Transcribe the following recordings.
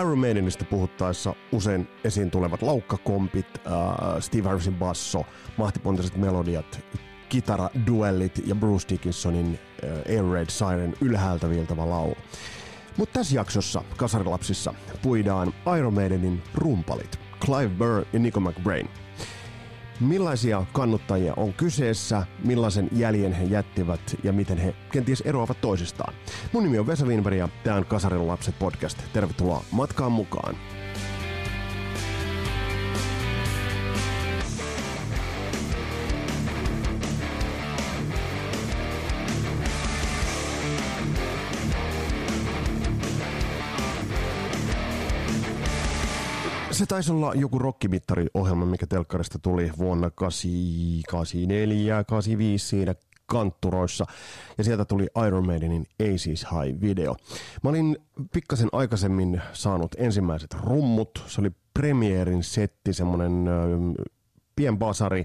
Iron Maidenistä puhuttaessa usein esiin tulevat laukkakompit, äh, Steve Harrisin basso, mahtipontiset melodiat, kitaraduellit ja Bruce Dickinsonin äh, Air Raid Siren ylhäältä viiltävä laulu. Mutta tässä jaksossa Kasarilapsissa puidaan Iron Maidenin rumpalit, Clive Burr ja Nico McBrain. Millaisia kannuttajia on kyseessä, millaisen jäljen he jättivät ja miten he kenties eroavat toisistaan. Mun nimi on Vesa Wienberg ja tämä on Kasarin lapset podcast. Tervetuloa matkaan mukaan. Taisi olla joku rockimittari-ohjelma, mikä telkkarista tuli vuonna 84, 85 siinä kantturoissa. Ja sieltä tuli Iron Maidenin Aces High-video. Mä olin pikkasen aikaisemmin saanut ensimmäiset rummut. Se oli premierin setti, semmonen pienbasari,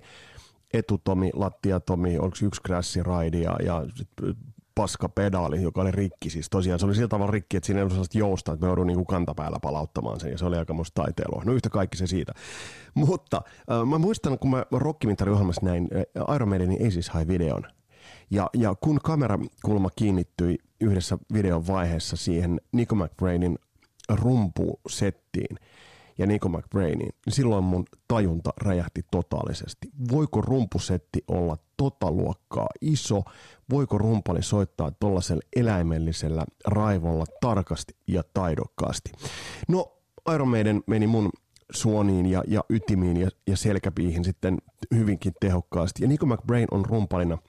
etutomi, lattiatomi, oliko yksi crash ja, ja paskapedaali, joka oli rikki. Siis tosiaan se oli sillä tavalla rikki, että siinä ei ollut sellaista jousta, että me joudun niin kantapäällä palauttamaan sen ja se oli aika musta taiteilua. No yhtä kaikki se siitä. Mutta äh, mä muistan, kun mä rockimittariohjelmassa näin äh, Iron Maidenin Aces High-videon. Ja, ja kun kamerakulma kiinnittyi yhdessä videon vaiheessa siihen Nico McBrainin rumpusettiin, ja Nico McBrainin, niin silloin mun tajunta räjähti totaalisesti. Voiko rumpusetti olla tota luokkaa iso? Voiko rumpali soittaa tuollaisella eläimellisellä raivolla tarkasti ja taidokkaasti? No, Iron Maiden meni mun suoniin ja, ja ytimiin ja, ja selkäpiihin sitten hyvinkin tehokkaasti. Ja Nico McBrain on rumpalina –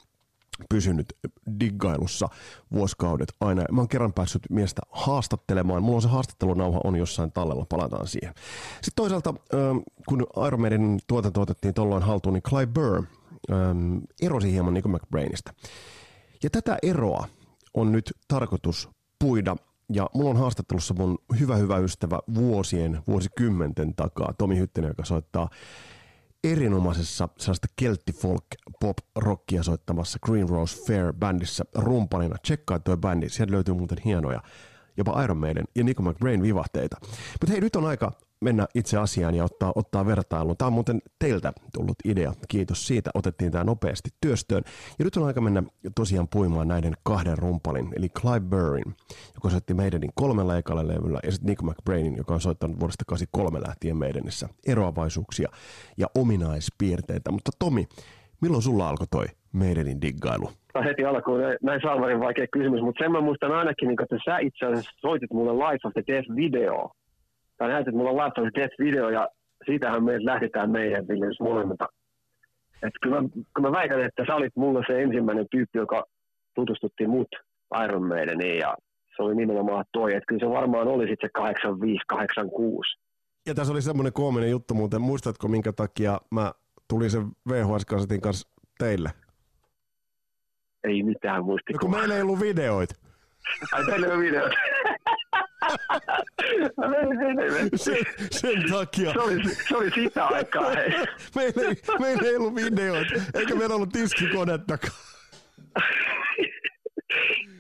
pysynyt diggailussa vuosikaudet aina. Mä oon kerran päässyt miestä haastattelemaan. Mulla on se haastattelunauha on jossain tallella, palataan siihen. Sitten toisaalta, kun Iron Maiden tuotanto otettiin tolloin haltuun, niin Clive Burr erosi hieman Nico McBrainista. Ja tätä eroa on nyt tarkoitus puida ja mulla on haastattelussa mun hyvä hyvä ystävä vuosien, vuosikymmenten takaa, Tomi Hyttinen, joka soittaa erinomaisessa sellaista kelttifolk pop rockia soittamassa Green Rose Fair bändissä rumpalina. Tsekkaa tuo bändi, sieltä löytyy muuten hienoja jopa Iron Maiden ja Nico McBrain vivahteita. Mutta hei, nyt on aika mennä itse asiaan ja ottaa, ottaa vertailun. Tämä on muuten teiltä tullut idea. Kiitos siitä. Otettiin tämä nopeasti työstöön. Ja nyt on aika mennä tosiaan puimaan näiden kahden rumpalin, eli Clive Burrin, joka soitti Maidenin kolmella ekalla levyllä, ja sitten Nick McBrainin, joka on soittanut vuodesta 83 lähtien Maidenissä eroavaisuuksia ja ominaispiirteitä. Mutta Tomi, milloin sulla alkoi toi Maidenin diggailu? No heti alkuun näin Salvarin vaikea kysymys, mutta sen mä muistan ainakin, niin että sä itse asiassa soitit mulle Life of the Death video tai näet, että mulla on laittanut Death-video ja siitähän me lähdetään meidän Viljens molemmilta. Että kyllä, kyllä mä väitän, että sä olit mulle se ensimmäinen tyyppi, joka tutustutti mut Iron Maideniin ja se oli nimenomaan toi, että kyllä se varmaan oli sitten se 85-86. Ja tässä oli semmoinen koominen juttu muuten, muistatko minkä takia mä tulin sen VHS-kasetin kanssa teille? Ei mitään muistikuvaa. No kun meillä ei ollut videoita. Ai teillä ei ollut videoita. sen, sen takia. Se oli, se oli sitä aikaa. Hei. meillä, ei, meillä ei ollut videoita, eikä meillä ollut tiskikonettakaan.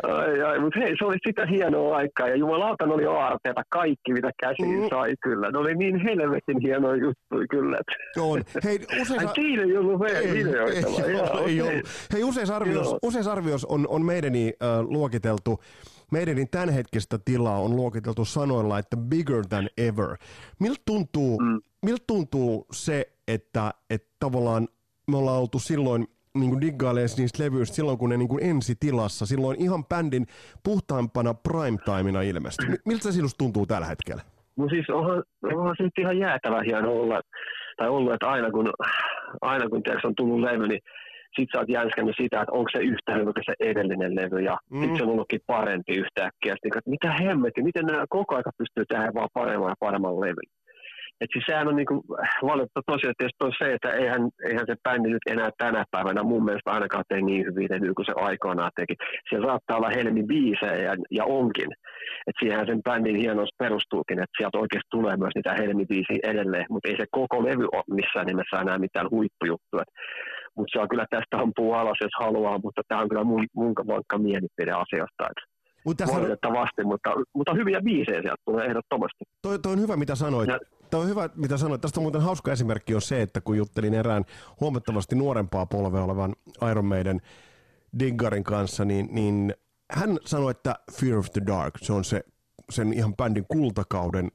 Ai, ai, mutta hei, se oli sitä hienoa aikaa ja jumalauta oli aarteita kaikki, mitä käsiin mm. sai kyllä. Ne oli niin helvetin hienoja juttuja kyllä. On. Hei, usein... Ai, siinä ei ollut ei, videoita. Ei, ei, ei, ei Hei, usein arvios, usein arvios on, on meidäni äh, luokiteltu meidän tämänhetkistä tilaa on luokiteltu sanoilla, että bigger than ever. Miltä tuntuu, mm. miltä tuntuu se, että, että tavallaan me ollaan oltu silloin niin kuin diggailemaan niistä levyistä silloin, kun ne niin kuin ensi tilassa, silloin ihan bändin puhtaampana primetimeina ilmestyi. Miltä se sinusta tuntuu tällä hetkellä? No siis onhan, onhan se ihan jäätävä hieno olla, tai ollut, että aina kun, aina kun on tullut levy, niin sit sä oot jänskännyt sitä, että onko se yhtä hyvä kuin se edellinen levy, ja mm. sitten se on ollutkin parempi yhtäkkiä. Sitten, että mitä hemmetti, miten nämä koko aika pystyy tehdä vaan paremman ja paremman levyn. Et siis sehän on niinku valitettava tosiaan tietysti on se, että eihän, eihän se bändi nyt enää tänä päivänä mun mielestä ainakaan tee niin hyvin levyä kuin se aikoinaan teki. Siellä saattaa olla helmi biisejä ja, ja onkin. Että siihen sen bändin hienous perustuukin, että sieltä oikeasti tulee myös niitä helmi edelleen, mutta ei se koko levy ole missään nimessä enää mitään huippujuttuja mutta on kyllä tästä ampuu alas, jos haluaa, mutta tämä on kyllä mun, mun vankka mielipide asiasta. Mutta valitettavasti, mutta, mutta hyviä biisejä sieltä tulee ehdottomasti. Toi, toi on hyvä, mitä sanoit. Ja... Toi on hyvä, mitä sanoit. Tästä on muuten hauska esimerkki on se, että kun juttelin erään huomattavasti nuorempaa polvea olevan Iron Maiden Diggarin kanssa, niin, niin hän sanoi, että Fear of the Dark, se on se sen ihan bändin kultakauden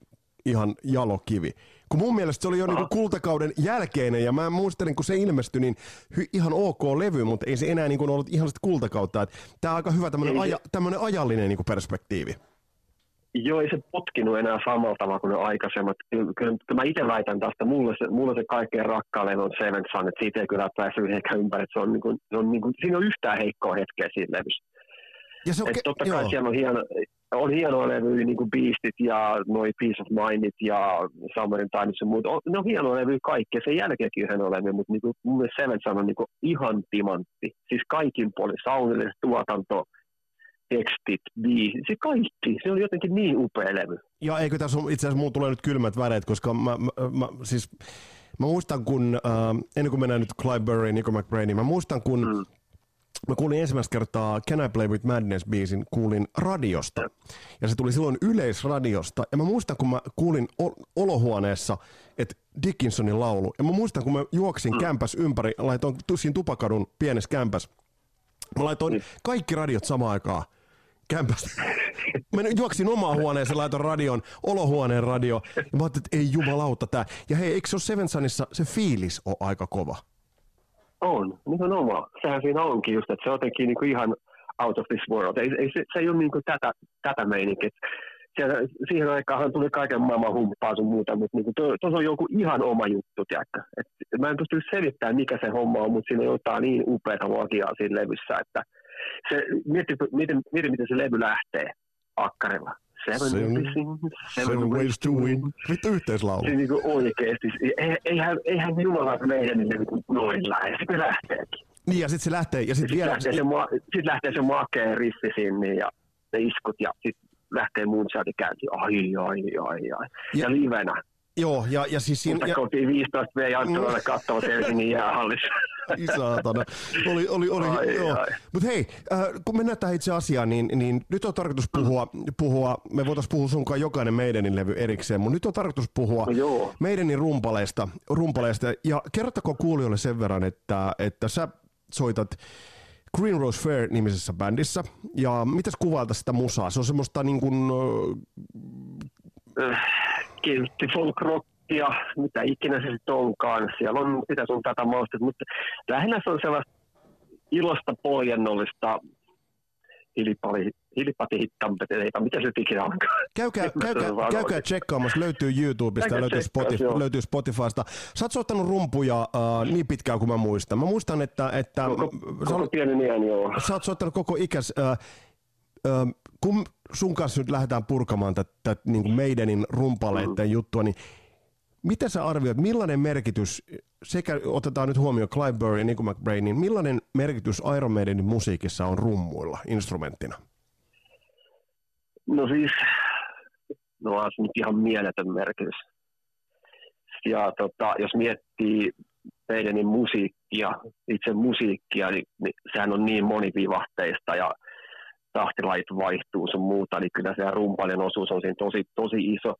ihan jalokivi. Kun mun mielestä se oli jo niinku kultakauden jälkeinen, ja mä muistelin, kun se ilmestyi, niin hy- ihan ok levy, mutta ei se enää niinku ollut ihan sitä kultakautta. Tämä on aika hyvä tämmöinen aja, ajallinen niinku perspektiivi. Joo, ei se potkinut enää samalla tavalla kuin ne aikaisemmat. Kyllä, kyllä mä itse väitän tästä, mulle se, mulle se kaikkein rakkaan levy on Seven Sun, että siitä ei kyllä päässyt ehkä ympäri. Se on, niin kuin, se on niin kuin, siinä on yhtään heikkoa hetkeä siinä levyssä. Ja se on, ke- totta kai joo. siellä on hieno, on hienoa levyä, niin kuin Beastit ja noi Peace of Mindit ja Summerin Times ja muut. On, ne on hienoa levyä kaikki ja sen jälkeenkin on hienoa levyä, mutta niin kuin, mun mielestä Seven Sun on niin kuin ihan timantti. Siis kaikin puolin, saunilliset tuotanto, tekstit, biisit, se kaikki. Se on jotenkin niin upea levy. Ja eikö tässä itse asiassa mulla tulee nyt kylmät väreet, koska mä, mä, mä siis Mä muistan, kun, äh, ennen kuin mennään nyt Clive Burry, Nico McBrainin, mä muistan, kun mm Mä kuulin ensimmäistä kertaa Can I Play With Madness-biisin, kuulin radiosta. Ja se tuli silloin yleisradiosta. Ja mä muistan, kun mä kuulin olohuoneessa, että Dickinsonin laulu. Ja mä muistan, kun mä juoksin mm. kämpäs ympäri, laitoin tussin tupakadun pienessä kämpäs. Mä laitoin mm. kaikki radiot samaan aikaan kämpästä. Mä juoksin omaan huoneeseen, laitoin radion, olohuoneen radio. Ja mä ajattelin, että ei jumalauta tää. Ja hei, eikö se ole Seven Sunissa, se fiilis on aika kova? On, nimenomaan. Sehän siinä onkin just, että se on jotenkin niin kuin ihan out of this world. Ei, ei, se, se ei ole niin kuin tätä, tätä meininkiä. Siellä, siihen aikaan tuli kaiken maailman humppaa sun muuta, mutta niin tuossa on joku ihan oma juttu, tiedätkö? Et mä en pysty selittämään, mikä se homma on, mutta siinä on jotain niin upeaa magiaa siinä levyssä, että se, mieti, mieti, mieti, miten se levy lähtee akkarilla. Seven, seven, seven ways to win. Vittu yhteislaulu. Se niinku oikeesti. Eihän, eihän Jumala meidän niinku noin lähde. Sitten lähteekin. Niin ja sitten se lähtee. Ja sitten sit vielä... Lähtee se, sit lähtee se makea riffi sinne ja ne iskut ja sitten lähtee Moonshoutin käynti. Ai, ai, ai, ai. Ja, ja livenä. Joo, ja, ja siis siinä... Ja... kotiin 15 V Anttonalle katsoa Helsingin jäähallissa. Isaatana. Oli, oli, oli, ai, joo. Mutta hei, äh, kun mennään tähän itse asiaan, niin, niin nyt on tarkoitus puhua, puhua me voitaisiin puhua sunkaan jokainen Meidenin levy erikseen, mutta nyt on tarkoitus puhua no, joo. Meidenin rumpaleista, rumpaleista. Ja kerrottako kuulijoille sen verran, että, että sä soitat Green Rose Fair-nimisessä bändissä, ja mitäs kuvailta sitä musaa? Se on semmoista niin kuin... Äh, kiltti folk rock ja mitä ikinä se sitten onkaan. Siellä on sitä sun tätä maustet, mutta lähinnä se on sellaista ilosta poljennollista hilipali, hilipatihittampeteita, mitä se ikinä onkaan. Käykää, käykää, käykää tsekkaamassa, löytyy YouTubesta ja löytyy, Spotify, löytyy Spotifysta. Sä oot soittanut rumpuja uh, niin pitkään kuin mä muistan. Mä muistan, että... että koko, sä, koko pieni iän, joo. Sä oot soittanut koko ikäs... Uh, kun sun kanssa nyt lähdetään purkamaan tätä niin meidänin rumpaleiden mm. juttua, niin mitä sä arvioit, millainen merkitys, sekä otetaan nyt huomioon Clive Burr ja Nico McBrain, niin millainen merkitys Iron Maidenin musiikissa on rummuilla instrumenttina? No siis, no on se nyt ihan mieletön merkitys. Ja tota, jos miettii Maidenin musiikkia, itse musiikkia, niin, niin sehän on niin monivivahteista ja tahtilait vaihtuu sun muuta, niin kyllä se rumpalin osuus on siinä tosi, tosi iso.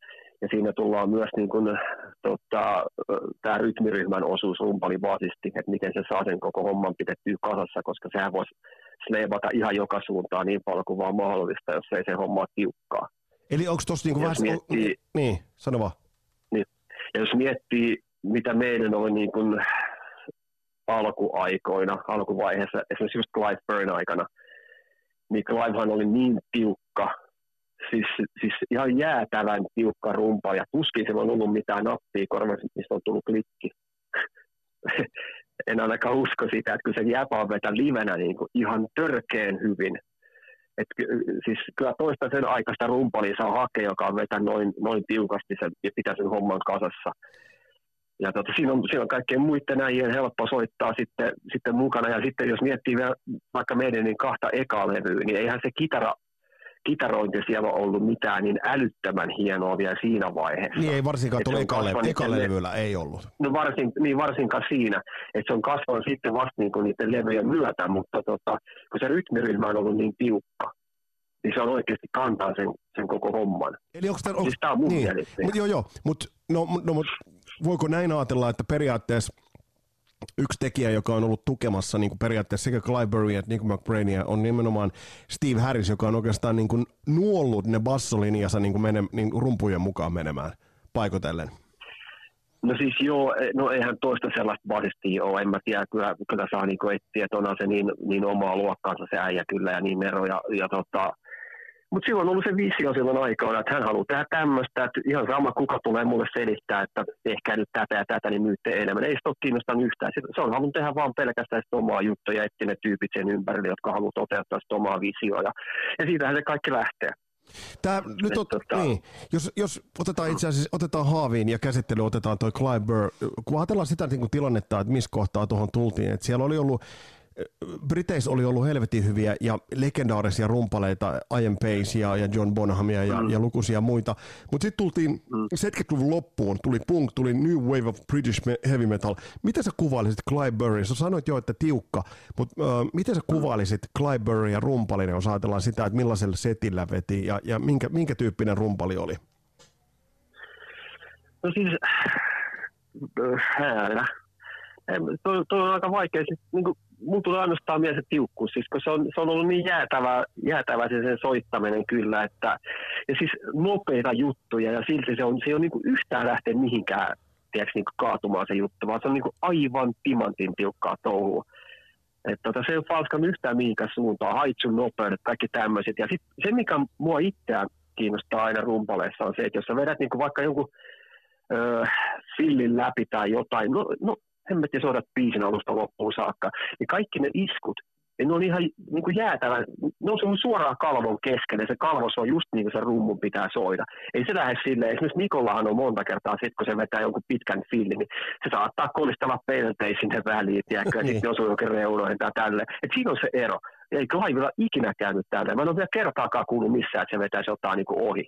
Ja siinä tullaan myös niin kuin, tota, tämä rytmiryhmän osuus rumpalivaatisesti, että miten se saa sen koko homman pidettyä kasassa, koska sehän voisi sleevata ihan joka suuntaan niin paljon kuin vaan mahdollista, jos ei se homma tiukkaa. Eli onko tuossa niinku vähän... Miettii, niin, sano vaan. Niin. Ja jos miettii, mitä meidän oli niin kuin alkuaikoina, alkuvaiheessa, esimerkiksi just Clive Burn aikana, niin Clivehan oli niin tiukka, siis, siis ihan jäätävän tiukka rumpa, ja tuskin se on ollut mitään nappia korvassa, mistä on tullut klikki. en ainakaan usko sitä, että kun se jäpä on vetä livenä niin kuin ihan törkeen hyvin. Et, siis kyllä toista sen aikaista rumpalia saa hakea, joka on vetä noin, noin tiukasti sen, ja pitää sen homman kasassa. Ja tota, siinä, on, siinä on kaikkien muiden näin helppo soittaa sitten, sitten mukana. Ja sitten jos miettii vielä vaikka meidän niin kahta ekaa levyä, niin eihän se kitara kitarointi siellä ollut mitään niin älyttömän hienoa vielä siinä vaiheessa. Niin ei varsinkaan tuolla ekalla, ekalla levyllä ei ollut. No varsin, niin varsinkaan siinä, että se on kasvanut sitten vasta niin niiden levyjen myötä, mutta tota, kun se rytmiryhmä on ollut niin tiukka, niin se on oikeasti kantaa sen, sen koko homman. Eli onko tämä, siis tämä on mun niin, mut, joo, joo, mutta no, no, mut, voiko näin ajatella, että periaatteessa yksi tekijä, joka on ollut tukemassa niin kuin periaatteessa sekä Clyburn että Nick McBrainia, on nimenomaan Steve Harris, joka on oikeastaan niin kuin nuollut ne bassolinjansa niin kuin mene, niin rumpujen mukaan menemään paikotellen. No siis joo, e, no eihän toista sellaista basistia ole, en mä tiedä, kyllä, kyllä saa niin etsiä, että onhan se niin, niin omaa luokkaansa se äijä kyllä ja niin ero ja, ja tota, mutta silloin on ollut se visio silloin aikaa, että hän haluaa tehdä tämmöistä, että ihan sama kuka tulee mulle selittää, että tehkää nyt tätä ja tätä, niin myytte enemmän. Ei sitä ole kiinnostanut yhtään. Se on halunnut tehdä vaan pelkästään sitä omaa juttua ja etsiä ne tyypit sen ympärille, jotka haluaa toteuttaa sitä omaa visioa. Ja, ja siitähän se kaikki lähtee. Tää, nyt ot, tota... niin, jos, jos otetaan itse asiassa otetaan haaviin ja käsittely otetaan toi Clive Burr, kun ajatellaan sitä niin kuin tilannetta, että missä kohtaa tuohon tultiin, että siellä oli ollut Briteis oli ollut helvetin hyviä ja legendaarisia rumpaleita, Ian Pace ja, ja John Bonhamia ja, mm. ja lukuisia muita. Mutta sitten tultiin mm. 70-luvun loppuun, tuli punk, tuli New Wave of British Heavy Metal. Miten sä kuvailisit Clive Burry? Sä sanoit jo, että tiukka, mutta uh, miten sä kuvailisit Clive Burry ja rumpalinen, jos ajatellaan sitä, että millaisella setillä veti ja, ja minkä, minkä tyyppinen rumpali oli? No siis, äh, toi, toi on aika vaikea. Siis, niin kuin, mun tulee ainoastaan mieleen se tiukkuus, siis kun se on, se on ollut niin jäätävä, jäätävä se sen soittaminen kyllä, että ja siis nopeita juttuja ja silti se on, se on niin kuin yhtään lähteä mihinkään tiedätkö, niin kuin kaatumaan se juttu, vaan se on niin kuin aivan timantin tiukkaa touhua. Että tota, se ei ole falskannut yhtään mihinkään suuntaan, haitsun nopeudet, kaikki tämmöiset. Ja sit se, mikä mua itseään kiinnostaa aina rumpaleissa, on se, että jos sä vedät niin kuin vaikka jonkun öö, fillin läpi tai jotain, no, no hemmetti soidat biisin alusta loppuun saakka, niin kaikki ne iskut, niin ne on ihan niin kuin jäätävä, ne on suoraan kalvon keskelle, se kalvos on just niin kuin se rummun pitää soida. Ei se lähde silleen, esimerkiksi Nikollahan on monta kertaa sit, kun se vetää jonkun pitkän fillin, niin se saattaa kolistella peltei sinne väliin, tiedätkö, ja sitten osuu jokin reunoihin tai tälle. Et siinä on se ero. Ei Clivella ikinä käynyt tälle. Mä en ole vielä kertaakaan kuullut missään, että se vetäisi ottaa niin kuin ohi.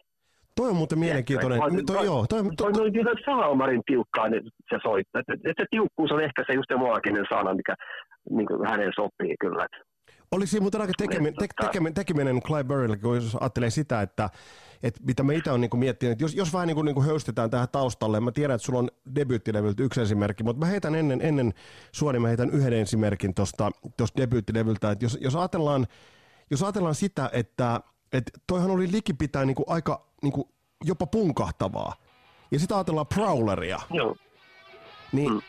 Toi on muuten mielenkiintoinen. Toi, toi, joo, toi, toi, toi, toi, saamarin tiukkaa niin se soittaa. Et, et se tiukkuus on ehkä se just se muakinen sana, mikä niin kuin hänen sopii kyllä. Olisi siinä muuten aika tekeminen, te, tekeminen, tekeminen Clive Burrille, kun jos ajattelee sitä, että, että mitä me itse olen niin miettinyt, että jos, jos vähän niin kuin, niin kuin höystetään tähän taustalle, mä tiedän, että sulla on debyyttilevyltä yksi esimerkki, mutta mä heitän ennen, ennen suoni, mä heitän yhden esimerkin tuosta debyyttilevyltä, että jos, jos, ajatellaan, jos ajatellaan sitä, että, että toihan oli likipitää niin kuin aika niin kuin jopa punkahtavaa. Ja sitten ajatellaan Prowleria. Joo. Niin mm.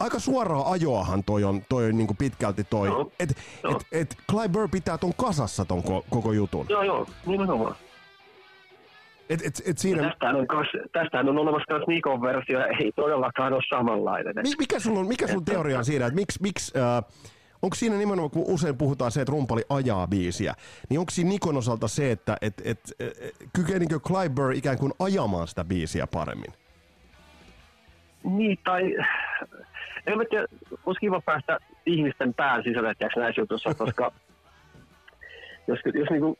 aika suoraa ajoahan toi on, toi on niin kuin pitkälti toi. Joo. Et, joo. et, et Clive Burr pitää ton kasassa ton ko, koko jutun. Joo, joo, nimenomaan. Et, et, et siinä... tästähän, on kas, tästähän on olemassa myös Nikon versio, ei todellakaan ole samanlainen. Mikä sun, on, mikä sun teoria on siinä, että miksi, miksi äh, onko siinä nimenomaan, kun usein puhutaan se, että rumpali ajaa biisiä, niin onko siinä Nikon osalta se, että et, et, et, kykenikö Clyburn ikään kuin ajamaan sitä biisiä paremmin? Niin, tai en mä tiedä, olisi kiva päästä ihmisten pään sisälle näissä jutuissa, koska jos, jos, niinku,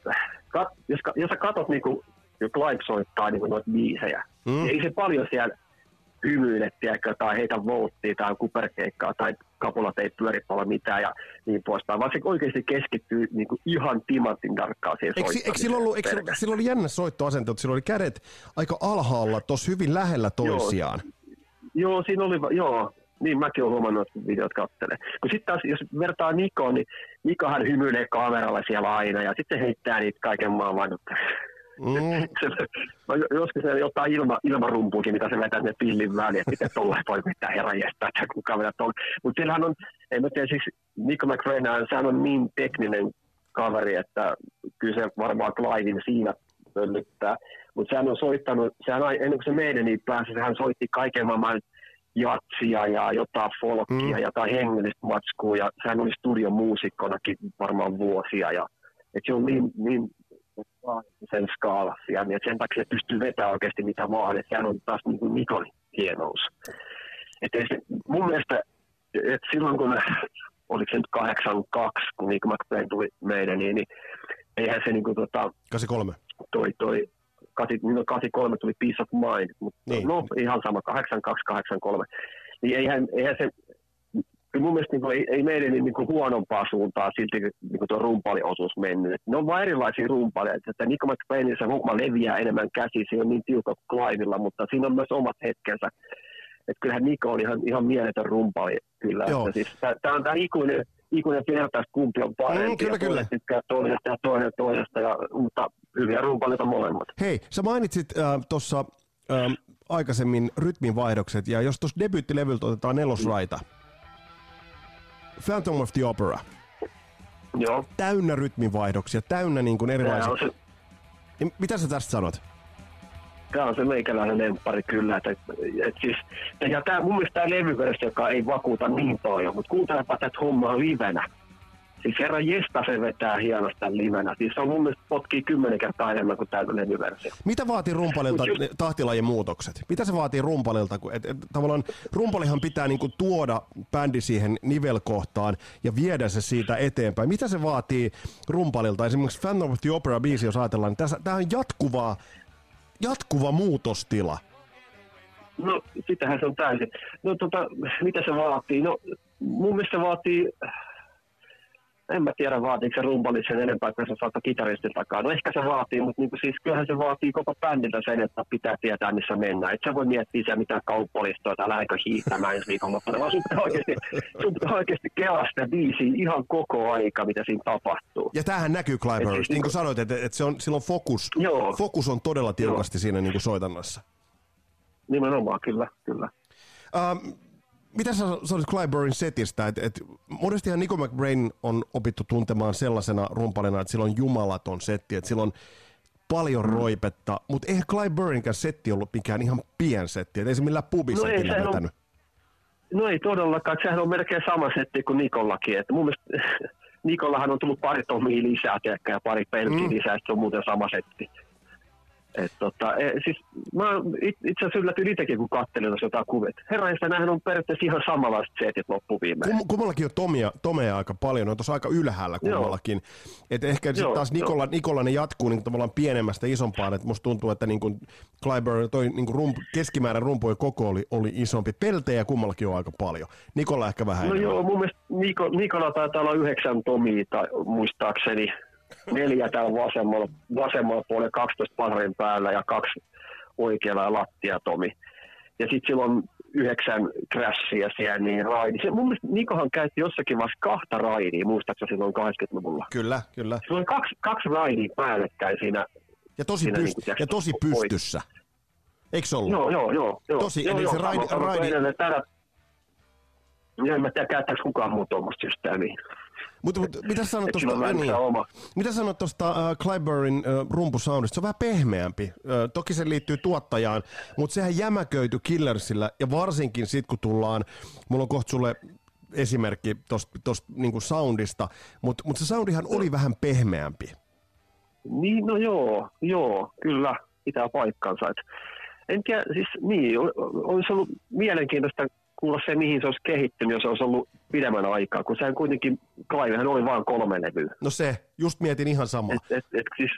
kat, jos, jos sä katot niinku, jo Clive soittaa niinku noita biisejä, mm. niin ei se paljon siellä hymyile, tiedätkö, tai heitä volttia tai kuperkeikkaa tai kapulat ei pyöri paljon mitään ja niin poispäin, vaan se oikeasti keskittyy niin kuin ihan timantin tarkkaan siihen eikö, eikö sillä, ollut, eikö sillä oli jännä soittoasento, että sillä oli kädet aika alhaalla, tuossa hyvin lähellä toisiaan? Joo, joo siinä oli, joo, niin mäkin olen huomannut, että videot kattelee. Kun sitten taas, jos vertaa Nikoon, niin Nikohan hymyilee kameralla siellä aina ja sitten heittää niitä kaiken maailman Mm. no, joskus se jotain ilma, ilmarumpuukin, mitä se vetää sinne pillin väliin, että miten tuolla voi mitään herran jästää, että kuka vetää tuolla. Mutta sillähän on, en mä tiedä, siis Nico McRae, sehän on niin tekninen kaveri, että kyllä se varmaan Clivein siinä pöllyttää. Mutta sehän on soittanut, sehän ennen kuin se meidän niin pääsi, sehän soitti kaiken maailman jatsia ja jotain folkia mm. ja jotain hengellistä matskua ja sehän oli studion muusikkonakin varmaan vuosia ja et se on niin, niin sen skaalassa ja niin sen takia se pystyy vetämään oikeasti mitä vaan, että sehän on taas niin kuin Nikon hienous. Että se, mun mielestä, että silloin kun oliko se nyt 82, kun Nick McBain tuli meidän, niin, niin eihän se niin kuin, tota, 83. Toi, toi, 83 no, tuli Peace of Mind, mutta niin. no ihan sama, 82, 83. Niin eihän, eihän se kyllä mun mielestä niin kuin, ei, ei meidän niin kuin huonompaa suuntaa silti niin kuin tuo rumpaliosuus mennyt. Et ne on vain erilaisia rumpaleja. Että Nico McBrainin se homma leviää enemmän käsi, se on niin tiukka kuin Clivella, mutta siinä on myös omat hetkensä. Että kyllähän Niko on ihan, ihan mieletön rumpali kyllä. Että siis, tämä on tämä ikuinen, ikuinen vertaus, kumpi on parempi. Mm, kyllä, kyllä. Tykkää toisesta ja toinen toisesta, ja, mutta hyviä rumpaleita molemmat. Hei, sä mainitsit äh, tuossa äh, aikaisemmin rytminvaihdokset, ja jos tuossa debyyttilevyltä otetaan nelosraita, mm Phantom of the Opera. Joo. Täynnä rytminvaihdoksia, täynnä niin kuin erilaisia. Se... Niin mitä sä tästä sanot? Tämä on se meikäläinen lempari kyllä. Että, et siis, ja tämä, mun mielestä tämä levyversio, joka ei vakuuta niin paljon, mutta kuuntelepa tätä hommaa livenä Siis herra Jesta se vetää hienosti tämän livenä. Siis se on mun mielestä potkii kymmenen kertaa enemmän kuin tämä levyversio. Mitä vaatii rumpalilta tahtilajien muutokset? Mitä se vaatii rumpalilta? Et, et, tavallaan rumpalihan pitää niinku tuoda bändi siihen nivelkohtaan ja viedä se siitä eteenpäin. Mitä se vaatii rumpalilta? Esimerkiksi Fan of the Opera biisi, jos ajatellaan, niin tämä on jatkuvaa, jatkuva muutostila. No, sitähän se on täysin. No tota, mitä se vaatii? No, mun mielestä se vaatii en mä tiedä vaatiiko se rumpali sen enempää kuin se saattaa kitaristin takaa. No ehkä se vaatii, mutta niin siis kyllähän se vaatii koko bändiltä sen, että pitää tietää missä mennään. Et sä voi miettiä siellä mitään kauppalistoa tai lähdekö hiihtämään ensi viikonloppuna, vaan sun pitää oikeasti, sun pitää oikeasti kelaa sitä biisiä ihan koko aika, mitä siinä tapahtuu. Ja tämähän näkyy Clyburn, siis, niin kuin sanoit, että, että se on, silloin fokus, Joo. fokus on todella tiukasti Joo. siinä niin kuin soitannassa. Nimenomaan, kyllä, kyllä. Um, mitä sä sanoit Clyburnin setistä? Et, et, monestihan Nico McBrain on opittu tuntemaan sellaisena rumpalina, että sillä on jumalaton setti, että sillä on paljon mm. roipetta, mutta eihän Clyburninkään setti ollut mikään ihan pien setti, että ei se millään pubissa no ei, vetänyt. On, no ei todellakaan, sehän on melkein sama setti kuin Nikollakin, että mun mielestä Nikollahan on tullut pari tommia lisää, ja pari pelkiä mm. lisää, se on muuten sama setti. Et tota, e, siis mä itse asiassa yllätyin itsekin, kun katselin tuossa jotain kuvia. Herra, nämähän on periaatteessa ihan samanlaiset setit loppuviimeen. Kum, kummallakin on tomia, tomea aika paljon, ne on tuossa aika ylhäällä kummallakin. Et ehkä sitten taas Nikola, Nikola ne jatkuu niin tavallaan pienemmästä isompaan, että musta tuntuu, että niin kuin Clyburn, toi niin kuin rump, keskimäärän rumpujen koko oli, oli isompi. Peltejä kummallakin on aika paljon. Nikola ehkä vähän No enemmän. joo, mun mielestä Niko, Nikola taitaa olla yhdeksän tomia, tai, muistaakseni neljä täällä vasemmalla, vasemmalla puolella, 12 paharin päällä ja kaksi oikealla ja lattiatomi. Ja sitten silloin yhdeksän crashia siellä, niin raidi. Se, mun mielestä Nikohan käytti jossakin vasta kahta raidia, muistaakseni silloin 80-luvulla. Kyllä, kyllä. Se oli kaksi, kaksi raidia päällekkäin siinä. Ja tosi, siinä, pyst- niin kuin, ja tosi pystyssä. Eikö se ollut? Joo, joo, joo. joo tosi, joo, eli joo, se raidi... raidi... Täällä, en mä tiedä, käyttääkö kukaan muu tuommoista systeemiä. Mutta mut, mitä sanot tuosta niin, mitä sanot tuosta uh, Clyburnin uh, rumpusoundista? Se on vähän pehmeämpi. Uh, toki se liittyy tuottajaan, mutta sehän jämäköity Killersillä ja varsinkin sitten kun tullaan, mulla on kohta sulle esimerkki tuosta niinku soundista, mutta mut se soundihan oli vähän pehmeämpi. Niin, no joo, joo, kyllä, pitää paikkansa. Et en tiedä, siis niin, olisi ollut mielenkiintoista kuulla se, mihin se olisi kehittynyt, jos se olisi ollut pidemmän aikaa, kun sehän kuitenkin, Clivehän oli vain kolme levyä. No se, just mietin ihan samaa. Et, et, et, siis,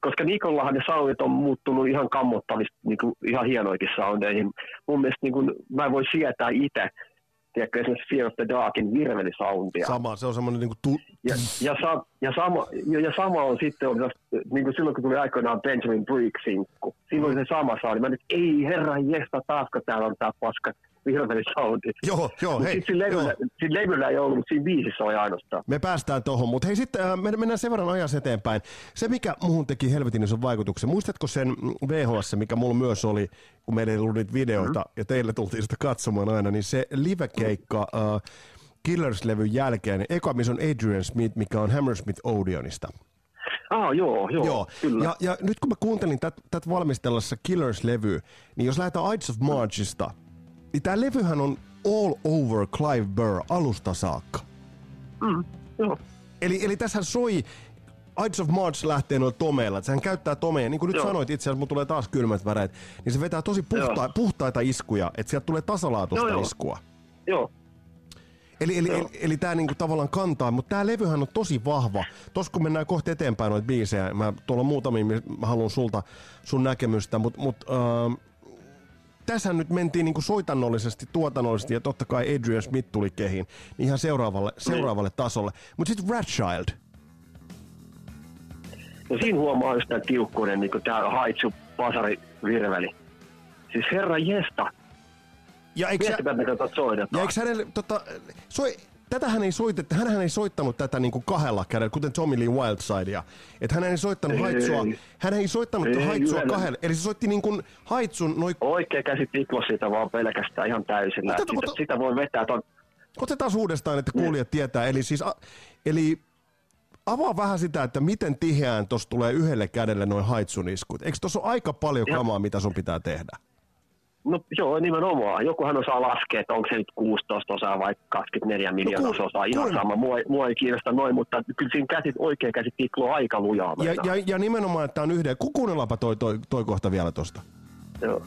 koska Nikollahan ne soundit on muuttunut ihan kammottavista, niin kuin, ihan hienoikin soundeihin. Mun mielestä niin kuin, mä en voi sietää itse, tiedätkö, esimerkiksi Fear of the Darkin virvelisoundia. Sama, se on semmoinen niin kuin tu... ja, ja, sa, ja, sama, ja, ja, sama on sitten, on, niin kuin silloin kun tuli aikoinaan Benjamin Briggs-sinkku. Siinä oli se sama soundi. Mä nyt, ei herra jesta, taasko täällä on tää paska soundi. Joo, joo, hei. Sitten levyllä, sit levyllä ei ollut, mutta siinä biisissä oli ainoastaan. Me päästään tuohon, mutta hei sitten äh, mennään sen verran ajassa eteenpäin. Se, mikä muuhun teki helvetin ison vaikutuksen, muistatko sen VHS, mikä mulla myös oli, kun meillä ei ollut niitä videoita, mm-hmm. ja teille tultiin sitä katsomaan aina, niin se livekeikka äh, Killers-levyn jälkeen, eka missä on Adrian Smith, mikä on Hammersmith Odeonista. Ah, joo, joo, joo. kyllä. Ja, ja nyt kun mä kuuntelin tätä valmistellessa Killers-levyä, niin jos lähdetään Ides of Marchista, niin tämä levyhän on all over Clive Burr alusta saakka. Mm, joo. Eli, eli tässä soi Ides of March lähtee noilla tomeilla, että sehän käyttää tomeja, niin kuin nyt Joo. sanoit itse asiassa, mulla tulee taas kylmät väreet, niin se vetää tosi puhta, puhtaita iskuja, että sieltä tulee tasalaatuista Joo, iskua. Joo. Eli, eli, eli, eli tämä niinku tavallaan kantaa, mutta tämä levyhän on tosi vahva. Tuossa kun mennään kohti eteenpäin noita biisejä, mä tuolla muutamia, mä haluan sulta sun näkemystä, mutta mut, uh, tässä nyt mentiin niin kuin soitannollisesti, tuotannollisesti ja totta kai Adrian Smith tuli kehiin niin ihan seuraavalle, seuraavalle tasolle. Mutta sitten Ratchild. No siinä huomaa just tämän tiukkuuden, niin kuin tämä haitsu pasari virveli. Siis herra jesta. Ja eikö, sä, ja eikö hänelle, tota, soi, tätähän ei soitettu, hän ei soittanut tätä niin kuin kahdella kädellä, kuten Tommy Lee Wildsidea. Että hän ei soittanut ei, haitsua, hän ei soittanut ei, haitsua kahdella, eli se soitti niin kuin haitsun noin... Oikea käsi tiklo sitä vaan pelkästään ihan täysillä. Oteta, sitä, ota, sitä voi vetää ton... Otetaan uudestaan, että kuulijat tietää. Eli siis, a, eli avaa vähän sitä, että miten tiheään tuossa tulee yhdelle kädelle noin haitsuniskut. Eikö tuossa ole aika paljon kamaa, mitä sun pitää tehdä? No joo, nimenomaan. Jokuhan osaa laskea, että onko se nyt 16 osaa vai 24 miljoonaa no, osaa. Ihan sama. Mua, mua ei kiinnosta noin, mutta kyllä siinä käsit, oikea käsi tikloo aika lujaa. Ja, ja, ja, nimenomaan, että on yhden. Kuunnellaanpa toi, toi, toi kohta vielä tosta. Joo.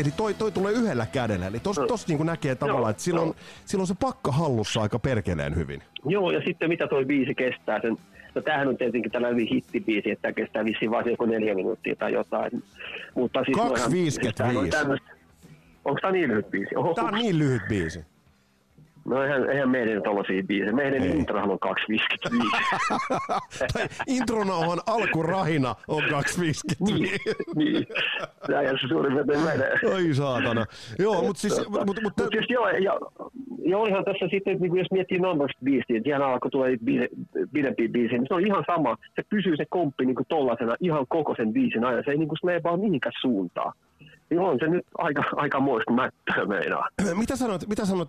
Eli toi, toi tulee yhdellä kädellä. Eli tossa, tossa niin näkee tavallaan, että silloin, silloin se pakka hallussa aika perkeleen hyvin. Joo, ja sitten mitä toi biisi kestää, sen No tämähän on tietenkin tällainen hittibiisi, että tämä kestää vissiin vain joku neljä minuuttia tai jotain. Mutta siis 2.55. Onko tämä niin lyhyt biisi? Oho, tämä on niin lyhyt biisi. No eihän, eihän meidän tuollaisia biisejä. Meidän Ei. introhan on 2.55. tai introna on alkurahina on 2.55. niin, niin. Tämä se suurin piirtein menee. Oi saatana. Joo, mutta siis... Mut, mut, mut, siis joo, ja, ja olihan tässä sitten, niin jos miettii Numbers biisiä, että ihan alkoi tulee pidempi biisi, niin se on ihan sama. Se pysyy se komppi niin tollasena ihan koko sen biisin ajan. Se ei niin kuin sleepaa mihinkään suuntaan. Niin on se nyt aika, aika muista mättöä meinaa. Mitä sanot, mitä sanot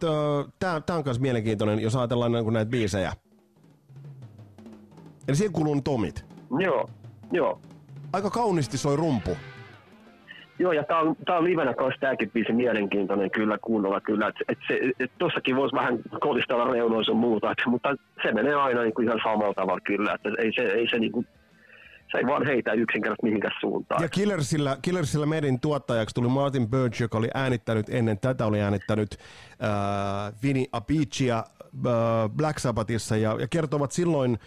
tämä, tämä on myös mielenkiintoinen, jos ajatellaan niin näitä biisejä. Eli siihen kuuluu tomit. Joo, joo. Aika kauniisti soi rumpu. Joo, ja tämä on, tää on livenä kanssa tämäkin biisi mielenkiintoinen kyllä kuunnella kyllä. Että et se, et tossakin voisi vähän kolistella reunoissa muuta, et, mutta se menee aina niin kuin ihan samalla tavalla kyllä. Että ei se, ei se niin kuin, se ei vaan heitä yksinkertaisesti mihinkään suuntaan. Ja Killersillä, Killersillä meidän tuottajaksi tuli Martin Birch, joka oli äänittänyt ennen tätä, oli äänittänyt äh, Vini Apicia äh, Black Sabbathissa ja, ja kertovat silloin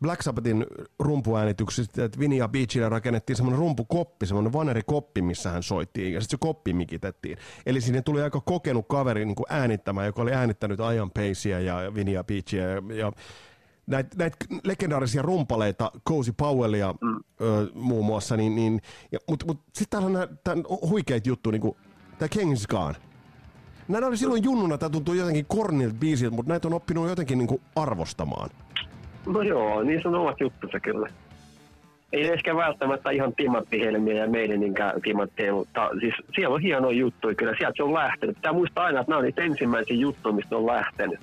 Black Sabbathin rumpuäänityksistä, että Vini Apicille rakennettiin semmoinen rumpukoppi, semmoinen vanerikoppi, missä hän soitti ja sitten se koppi mikitettiin. Eli sinne tuli aika kokenut kaveri niin kuin äänittämään, joka oli äänittänyt Ian Pacea ja Vini Apicia ja, ja näitä näit legendaarisia rumpaleita, Cozy Powellia mm. ö, muun muassa, niin, niin, mutta mut, sitten täällä on nää, huikeita juttuja, niin kuin tämä Kings Khan. Nämä oli silloin junnuna, tämä tuntuu jotenkin kornilta biisiltä, mutta näitä on oppinut jotenkin niin kuin arvostamaan. No joo, niin on omat juttunsa kyllä. Ei ehkä välttämättä ihan timanttihelmiä ja meidän niinkään timantteja, mutta siis siellä on hienoja juttuja kyllä. Sieltä se on lähtenyt. Pitää muistaa aina, että nämä on niitä ensimmäisiä juttuja, mistä on lähtenyt.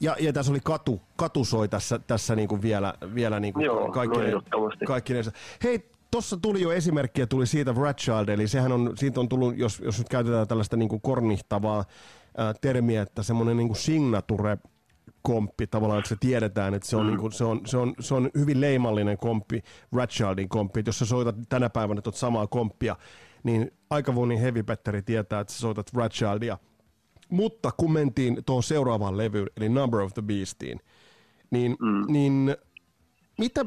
Ja, ja tässä oli katu, katu soi tässä, tässä niin kuin vielä, vielä niin kuin Joo, kaikki, no Hei, tuossa tuli jo esimerkkiä tuli siitä Ratchild, eli sehän on, siitä on tullut, jos, jos nyt käytetään tällaista niin kuin kornihtavaa ää, termiä, että semmoinen niin kuin signature komppi, tavallaan, että se tiedetään, että se on, mm. niin kuin, se on, se on, se on hyvin leimallinen komppi, Ratchildin komppi, että jos sä soitat tänä päivänä tuota samaa komppia, niin aika moni heavy tietää, että sä soitat Ratchildia, mutta kun mentiin tuohon seuraavaan levyyn, eli Number of the Beastiin, niin, mm. niin mitä...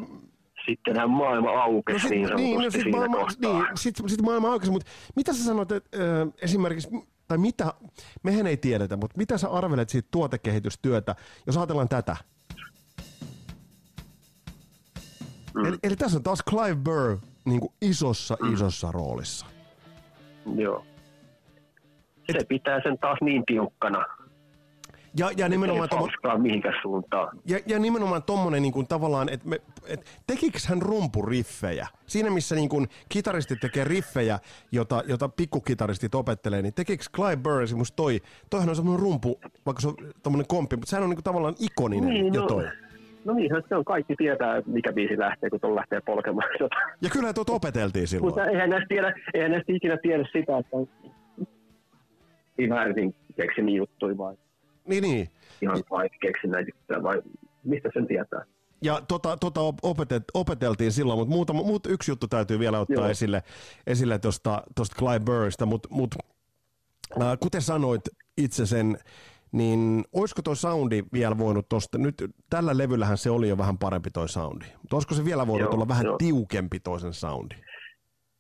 Sittenhän maailma aukesi no sit, niin niin, no sit maailma, niin, sit, sit maailma aukesi, mutta mitä sä sanoit, että äh, esimerkiksi, tai mitä, mehän ei tiedetä, mutta mitä sä arvelet siitä tuotekehitystyötä, jos ajatellaan tätä? Mm. Eli, eli tässä on taas Clive Burr niin kuin isossa, mm. isossa roolissa. Joo se pitää sen taas niin tiukkana. Ja, ja nimenomaan, tommo... mihinkä suuntaan. Ja, ja nimenomaan tommonen niin kuin, tavallaan, että et, tekikö hän rumpuriffejä? Siinä missä niin kuin, kitaristit tekee riffejä, jota, jota pikkukitaristit opettelee, niin tekikö Clive Burr esimerkiksi toi? Toihan on semmoinen rumpu, vaikka se on tommonen komppi, mutta sehän on niin kuin, tavallaan ikoninen niin, jo no, toi. No niin, se on kaikki tietää, mikä biisi lähtee, kun tuon lähtee polkemaan. Ja kyllä tuot opeteltiin silloin. Mutta eihän näistä, tiedä, eihän näistä ikinä tiedä sitä, että ihan täysin keksimi juttuja vai? Niin, niin. Ihan vai keksin näitä juttuja vai mistä sen tietää? Ja tota, tota opetet, opeteltiin silloin, mutta muutama, muut, yksi juttu täytyy vielä ottaa Joo. esille, esille tuosta Clyde Burrista, mutta mut, äh, kuten sanoit itse sen, niin olisiko tuo soundi vielä voinut tuosta, nyt tällä levyllähän se oli jo vähän parempi toi soundi, mutta olisiko se vielä voinut Joo, olla vähän jo. tiukempi toisen soundi?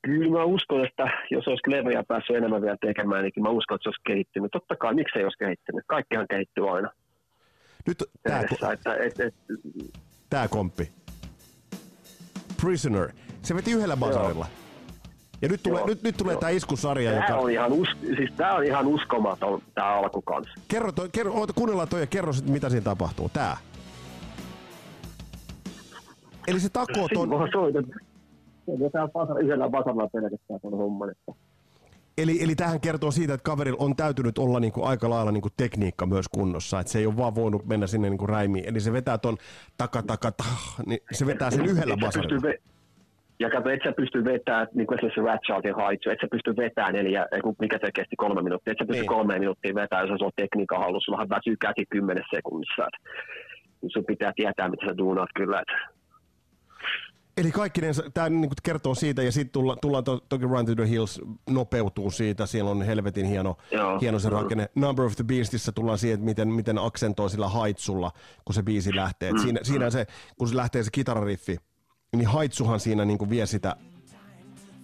Kyllä mä uskon, että jos olisi leveä päässyt enemmän vielä tekemään, niin mä uskon, että se olisi kehittynyt. Totta kai, miksei olisi kehittynyt? Kaikkihan kehittyy aina. Nyt tämä, että, et, et, tämä komppi. Prisoner. Se veti yhdellä basarilla. Ja nyt tulee, nyt, nyt tulee tämä iskusarja, tämä joka... On ihan us, siis tämä on ihan uskomaton, tämä alku kanssa. Kerro, toi, kerro oota, kuunnellaan toi ja kerro mitä siinä tapahtuu. Tää. Eli se takoo ton... Yhdellä pelkästään homman. Että... Eli, eli tähän kertoo siitä, että kaverilla on täytynyt olla niinku aika lailla niinku tekniikka myös kunnossa, että se ei ole vaan voinut mennä sinne niinku räimiin. Eli se vetää ton taka taka tah, niin se vetää sen yhdellä basarilla. Ja kato, et sä pysty vetämään, niin kuin esimerkiksi Ratchaltin haitsu, et sä pysty vetämään neljä, mikä se kesti kolme minuuttia, et sä pysty niin. kolme minuuttia vetämään, jos on tekniikan hallussa, sulla väsyy käsi kymmenessä sekunnissa. Et sun pitää tietää, mitä sä duunaat kyllä. Et. Eli kaikki tämä niin kertoo siitä, ja sitten tulla, tullaan to, toki Run to the Hills nopeutuu siitä, siellä on helvetin hieno, Joo. hieno se rakenne. Number of the Beastissa tullaan siihen, että miten, miten aksentoi sillä haitsulla, kun se biisi lähtee. Mm. Siinä, siinä se, kun se lähtee se kitarariffi, niin haitsuhan siinä niin kuin vie sitä.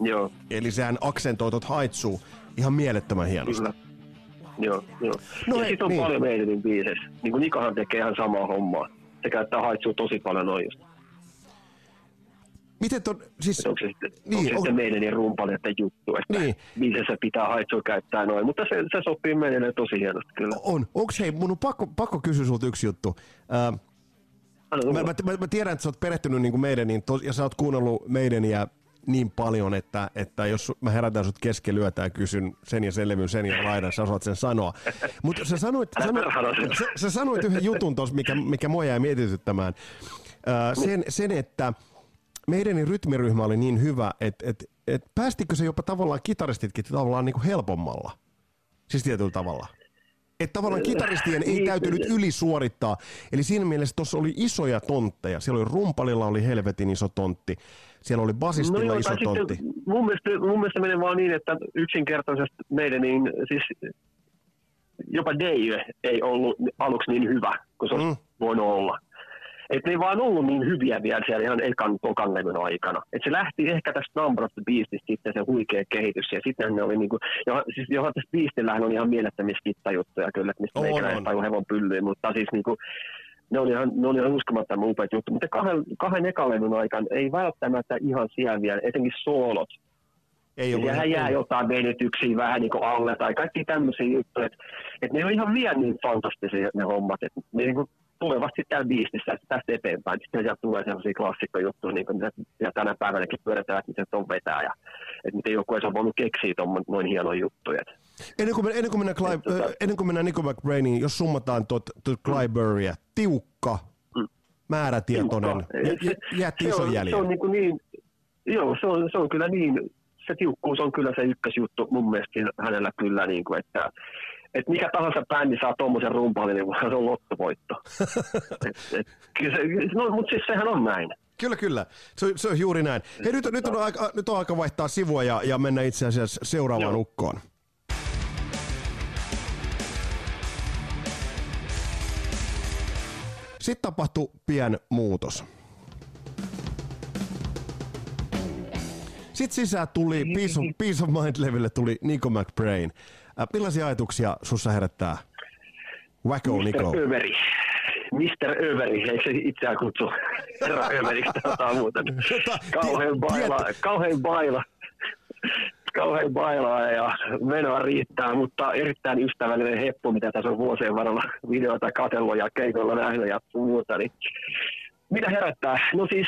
Joo. Eli sehän aksentoi tuot haitsuu ihan mielettömän hienosti. Kyllä. Joo, joo. No ja sitten on niin. paljon meidän biiseissä. Niin kuin Nikahan tekee ihan samaa hommaa. Se käyttää haitsua tosi paljon noin just. Miten ton, siis... Onko se sitten, niin, onko se sitten on... meidän rumpaleiden juttu, että niin. miten se pitää haitsua käyttää noin. Mutta se, se sopii meidän tosi hienosti kyllä. On. Onko hei, mun on pakko, pakko kysyä sulta yksi juttu. Äh, Mä, mä, mä, mä tiedän, että sä oot perehtynyt niin kuin meidän, niin tos, ja sä oot kuunnellut meidän ja niin paljon, että, että jos mä herätän sut kesken ja kysyn sen ja sen levyn, sen ja laidan, sä osaat sen sanoa. Mutta sä sanoit, sanoit, sä, sä sanoit yhden jutun tuossa, mikä, mikä mua jäi mietityttämään. Äh, sen, sen, että meidän rytmiryhmä oli niin hyvä, että et, et päästikö se jopa tavallaan kitaristitkin tavallaan niin kuin helpommalla? Siis tietyllä tavalla. Että tavallaan kitaristien ei niin. täytynyt ylisuorittaa. Eli siinä mielessä tuossa oli isoja tontteja. Siellä oli rumpalilla oli helvetin iso tontti. Siellä oli basistilla no joo, iso tontti. Sitten, mun, mielestä, mun mielestä menee vaan niin, että yksinkertaisesti meidän niin, siis jopa Dave ei ollut aluksi niin hyvä kuin se mm. voinut olla. Että ne ei vaan ollut niin hyviä vielä siellä ihan ekan tokan levyn aikana. Että se lähti ehkä tästä Number of the Beastista sitten se huikea kehitys. Ja sitten ne oli niinku, ja siis johon tästä Beastillähän on ihan mielettömiä skittajuttuja kyllä, että mistä meikäläinen taju hevon pyllyyn. Mutta siis niinku, ne oli ihan, ne oli ihan uskomattoman upeat juttu. Mutta kahden, kahden ekan levyn aikana ei välttämättä ihan siellä vielä, etenkin soolot. Ei ollut Siellä jää jotain venytyksiä vähän niin kuin alle tai kaikki tämmöisiä juttuja. Että et ne on ihan vielä niin fantastisia ne hommat. Ne niin kuin tulevasti täällä biistissä tästä eteenpäin. Sitten sieltä tulee sellaisia klassikkojuttuja, niin kuin mitä tänä päivänäkin pyöritään, että miten on vetää ja että miten joku ei ole voinut keksiä tuon noin hienoja juttuja. Ennen kuin, ennen kuin mennään, Clive, tota, ennen kuin mennään Nico McBrainiin, jos summataan tuot, tuot Clyburya, tiukka, mm. määrätietoinen, jätti iso jäljellä. Se on niin, niin joo, se on, se on kyllä niin, se tiukkuus on kyllä se ykkösjuttu mun mielestä hänellä kyllä, niin kuin, että että mikä tahansa bändi saa tuommoisen rumpalin, niin se on lottovoitto. et, et, se, no, mutta siis sehän on näin. Kyllä, kyllä. Se, se on juuri näin. Hei, nyt, nyt, on aika, nyt on aika vaihtaa sivua ja, ja mennä itse asiassa seuraavaan Joo. ukkoon. Sitten tapahtui pien muutos. Sitten sisään tuli, Peace of, Peace of Mind-levylle tuli Nico McBrain. Äh, millaisia ajatuksia sussa herättää Wacko Nico? Mr. Överi. Mr. Överi, eikö se itseään kutsu herra Överiksi tai muuta? Kauhean baila, kauhean baila, kauhean bailaa ja menoa riittää, mutta erittäin ystävällinen heppu, mitä tässä on vuosien varrella videoita katsellut ja keikoilla nähnyt ja muuta. Niin mitä herättää? No siis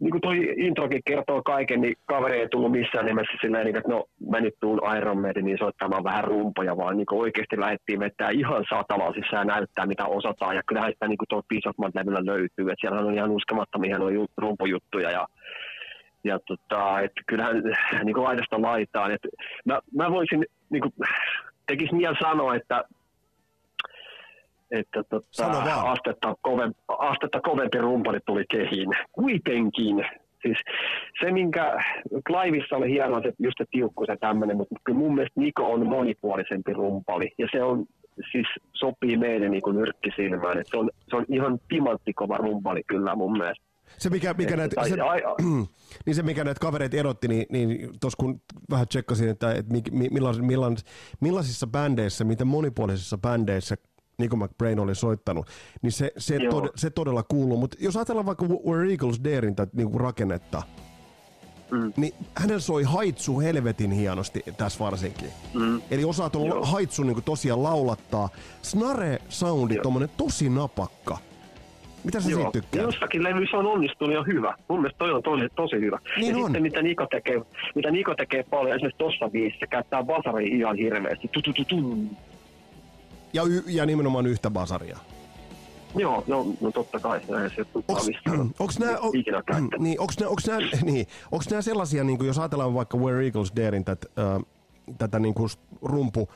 niin kuin toi introkin kertoo kaiken, niin kaveri ei tullut missään nimessä silleen, että no mä nyt tuun Iron Maidenin soittamaan vähän rumpoja, vaan niin oikeasti lähdettiin vetää ihan satalaa sisään ja näyttää mitä osataan. Ja kyllähän sitä niin kuin tuo Peace of levyllä löytyy, että siellä on ihan uskomattomia hienoja rumpojuttuja ja ja tota, että kyllähän niin kuin laidasta laitaan. Että mä, mä voisin, niin kuin, tekisi mieli sanoa, että että tota, astetta, kovempi, astetta kovempi rumpali tuli kehiin. Kuitenkin. Siis se, minkä Cliveissa oli hienoa, se just se tiukkuus ja tämmöinen, mutta kyllä mun mielestä Niko on monipuolisempi rumpali. Ja se on, siis sopii meidän niin nyrkkisilmään. että se, on, se on ihan timanttikova rumpali kyllä mun mielestä. Se mikä, mikä näitä, se, niin se mikä näitä kavereita erotti, niin, niin tuossa kun vähän tsekkasin, että, että millais, millais, millaisissa bändeissä, miten monipuolisissa bändeissä Nico McBrain oli soittanut, niin se, se, tod, se todella kuuluu. Mutta jos ajatellaan vaikka Where Eagles Darein niin rakennetta, Mm. Niin hänellä soi haitsu helvetin hienosti tässä varsinkin. Mm. Eli osaa tuon haitsu niin tosiaan laulattaa. Snare-soundi, tommonen tosi napakka. Mitä sä siitä tykkää? Jossakin levyissä on onnistunut jo hyvä. Mun mielestä toi on tosi, tosi hyvä. Niin ja on. sitten mitä Niko tekee, mitä Niko tekee paljon, esimerkiksi tossa biisissä, käyttää basaria ihan hirveästi. Ja, y- ja nimenomaan yhtä basaria. Joo, no, no totta kai, onks nää, on, niin, onks nää, onks nää, niin, onks nää sellaisia, niin kuin jos ajatellaan vaikka Where Eagles Darein tät, äh, tätä niin kuin rumpu,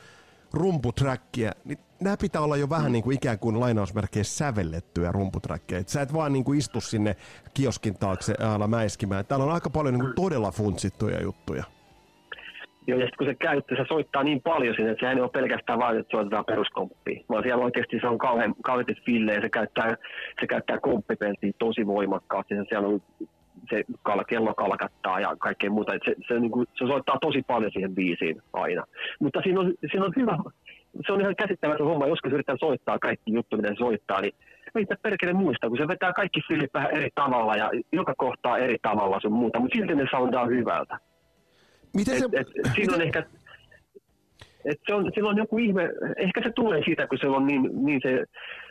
rumputrackia, niin nämä pitää olla jo vähän mm. niin kuin ikään kuin lainausmerkeissä sävellettyjä rumputrackeja. Sä et vaan niin kuin istu sinne kioskin taakse äällä mäiskimään. Täällä on aika paljon niin kuin todella funtsittuja juttuja. Joo, ja kun se käyttää, se soittaa niin paljon sinne, että sehän ei ole pelkästään vain, että soitetaan peruskomppia, vaan siellä oikeasti se on kauhean, kauhean fillejä, se käyttää, se käyttää komppipeltiä tosi voimakkaasti, ja siellä on se kello kalkattaa ja kaikkea muuta. Se, se, niin kuin, se soittaa tosi paljon siihen biisiin aina. Mutta siinä on, siinä on hyvä, se on ihan käsittämätön homma. Joskus yrittää soittaa kaikki juttu, mitä se soittaa, niin ei sitä perkele muista, kun se vetää kaikki filit vähän eri tavalla ja joka kohtaa eri tavalla sun muuta, mutta silti ne soundaa hyvältä. Miten se... Et, et, siinä on ehkä et se on, sillä on joku ihme, ehkä se tulee siitä, kun se on niin, niin se,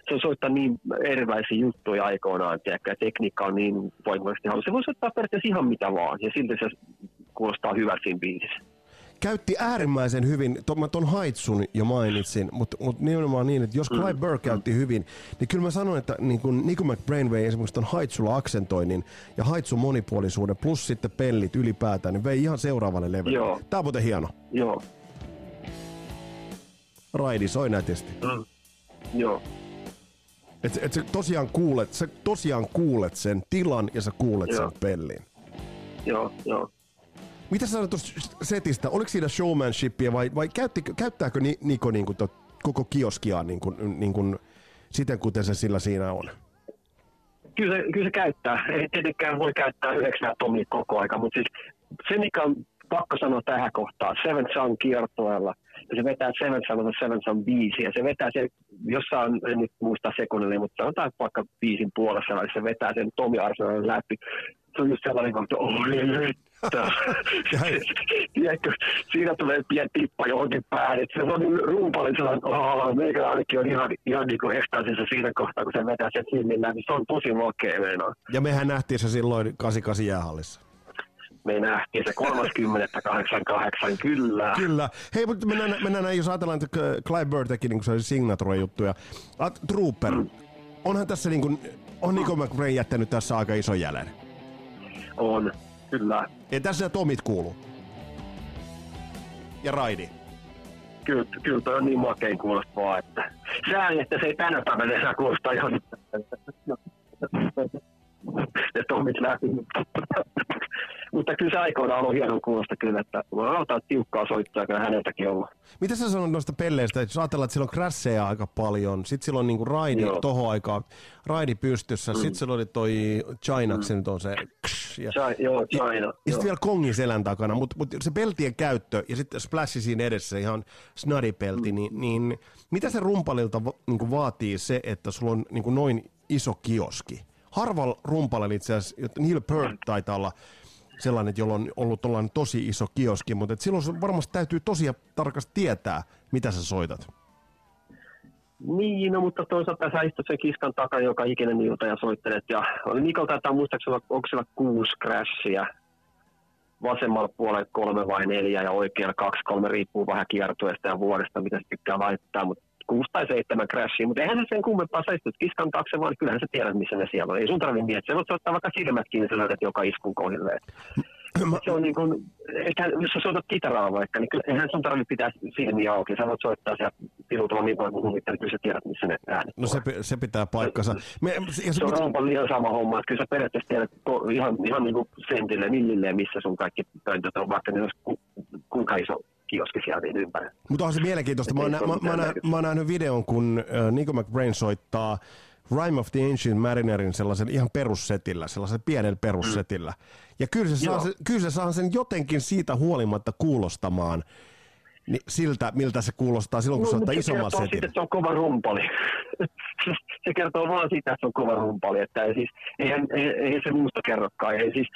se on soittaa niin erilaisia juttuja aikoinaan, tiedäkö, ja tekniikka on niin voimakkaasti halunnut. Se voi soittaa periaatteessa ihan mitä vaan, ja silti se kuulostaa hyvältä siinä biisissä. Käytti äärimmäisen hyvin, to, mä ton Haitsun jo mainitsin, mutta mut nimenomaan niin, että jos Clive mm. Burr käytti mm. hyvin, niin kyllä mä sanon, että niin kun Nico McBrain vei esimerkiksi ton Haitsulla aksentoinnin ja Haitsun monipuolisuuden plus sitten pellit ylipäätään, niin vei ihan seuraavalle levylle. Tää on muuten hieno. Joo, raidi soi nätisti. Mm. Joo. Et, et sä tosiaan kuulet, sä tosiaan kuulet sen tilan ja sä kuulet joo. sen pellin. Joo, joo. Mitä sä sanoit tuosta setistä? Oliko siinä showmanshipia vai, vai käytti, käyttääkö Niko niin kuin to, koko kioskia niin kuin, niin kuin, siten, kuten se sillä siinä on? Kyllä se, kyllä se käyttää. Ei tietenkään voi käyttää yhdeksää tomia koko aika, mutta siis se, mikä on pakko sanoa tähän kohtaan, Seven Sun kiertoella – ja se vetää Seven Son Seven Son biisi, ja se vetää se, jossain, en nyt muista sekunnille, mutta sanotaan vaikka biisin puolessa, niin se vetää sen Tomi Arsenalin läpi. Se on just sellainen, että oh, Tiedätkö, siinä tulee pieni tippa johonkin päälle. Se on niin sellainen, että meikä ainakin on ihan, ihan niin kuin ekstaasissa siinä kohtaa, kun se vetää sen silmillä, niin se on tosi makea meinaa. Ja mehän nähtiin se silloin 88 jäähallissa me nähtiin se 30.88, kyllä. Kyllä. Hei, mutta mennään, mennään näin, jos ajatellaan, että Clive Bird teki niin se signature-juttuja. At, Trooper, mm. onhan tässä niin kuin, on Nico McRae jättänyt tässä aika iso jäljen? On, kyllä. Ja tässä Tomit kuuluu? Ja Raidi? Kyllä, kyllä toi on niin makein kuulostaa, että sääli, että se ei tänä päivänä enää kuulostaa ihan ja Tomit läpi. Mutta kyllä se aikoinaan on hieno kuulosta kyllä, että otan tiukkaa soittaa kyllä häneltäkin olla. Mitä sä sanot noista pelleistä, että jos ajatellaan, että silloin crasheja aika paljon, sitten silloin niinku raidi Joo. tohon aikaan, raidi pystyssä, mm. sitten silloin oli toi Chinaksen mm. on se ja, China, joo, China. Ja, ja sitten vielä kongin selän takana, mutta mut se peltien käyttö ja sitten splashi siinä edessä, ihan snadipelti, mm. niin, niin mitä se rumpalilta va, niin vaatii se, että sulla on niin noin iso kioski? Harvalla rumpalilla itse asiassa, Neil Peart taitaa olla sellainen, jolla on ollut tosi iso kioski, mutta et silloin varmasti täytyy tosi tarkasti tietää, mitä sä soitat. Niin, no, mutta toisaalta sä istut sen kiskan takana joka ikinen ilta ja soittelet. Ja Nikol taitaa muistaakseni, onko siellä kuusi crashia. Vasemmalla puolella kolme vai neljä ja oikealla kaksi, kolme, riippuu vähän kiertueesta ja vuodesta, mitä se tykkää laittaa. Mutta kuusi tai seitsemän crashia, mutta eihän se sen kummempaa, sä istut kiskan taakse, vaan kyllähän sä tiedät, missä ne siellä on. Ei sun tarvitse miettiä, voit soittaa vaikka silmät kiinni, sä löydät joka iskun kohdille. Se on niin kuin, eihän, jos sä soitat kitaraa vaikka, niin eihän sun tarvitse pitää silmiä auki. Sä voit soittaa siellä pilutella niin paljon kuin niin kyllä sä tiedät, missä ne äänet No se, se pitää paikkansa. Me, se, se on rompan liian sama homma, että kyllä sä periaatteessa tiedät ihan, ihan niin kuin sentille, millille, missä sun kaikki pöntöt on, vaikka ne olisi kuinka iso kioski siellä niin Mutta on se mielenkiintoista. Mä oon, nä, mä, mä, nä, mä oon nähnyt videon, kun äh, Nico McBrain soittaa Rime of the Ancient Marinerin sellaisen ihan perussetillä, sellaisen pienen perussetillä. Ja kyllä se, saa sen, kyllä se saa sen jotenkin siitä huolimatta kuulostamaan niin siltä, miltä se kuulostaa silloin, kun no, se ottaa isomman setin. Siitä, että se on kova rumpali. se kertoo vaan sitä, että se on kova rumpali. Että ei, siis, eihän, ei, ei, se muusta kerrokaan. Ei, siis,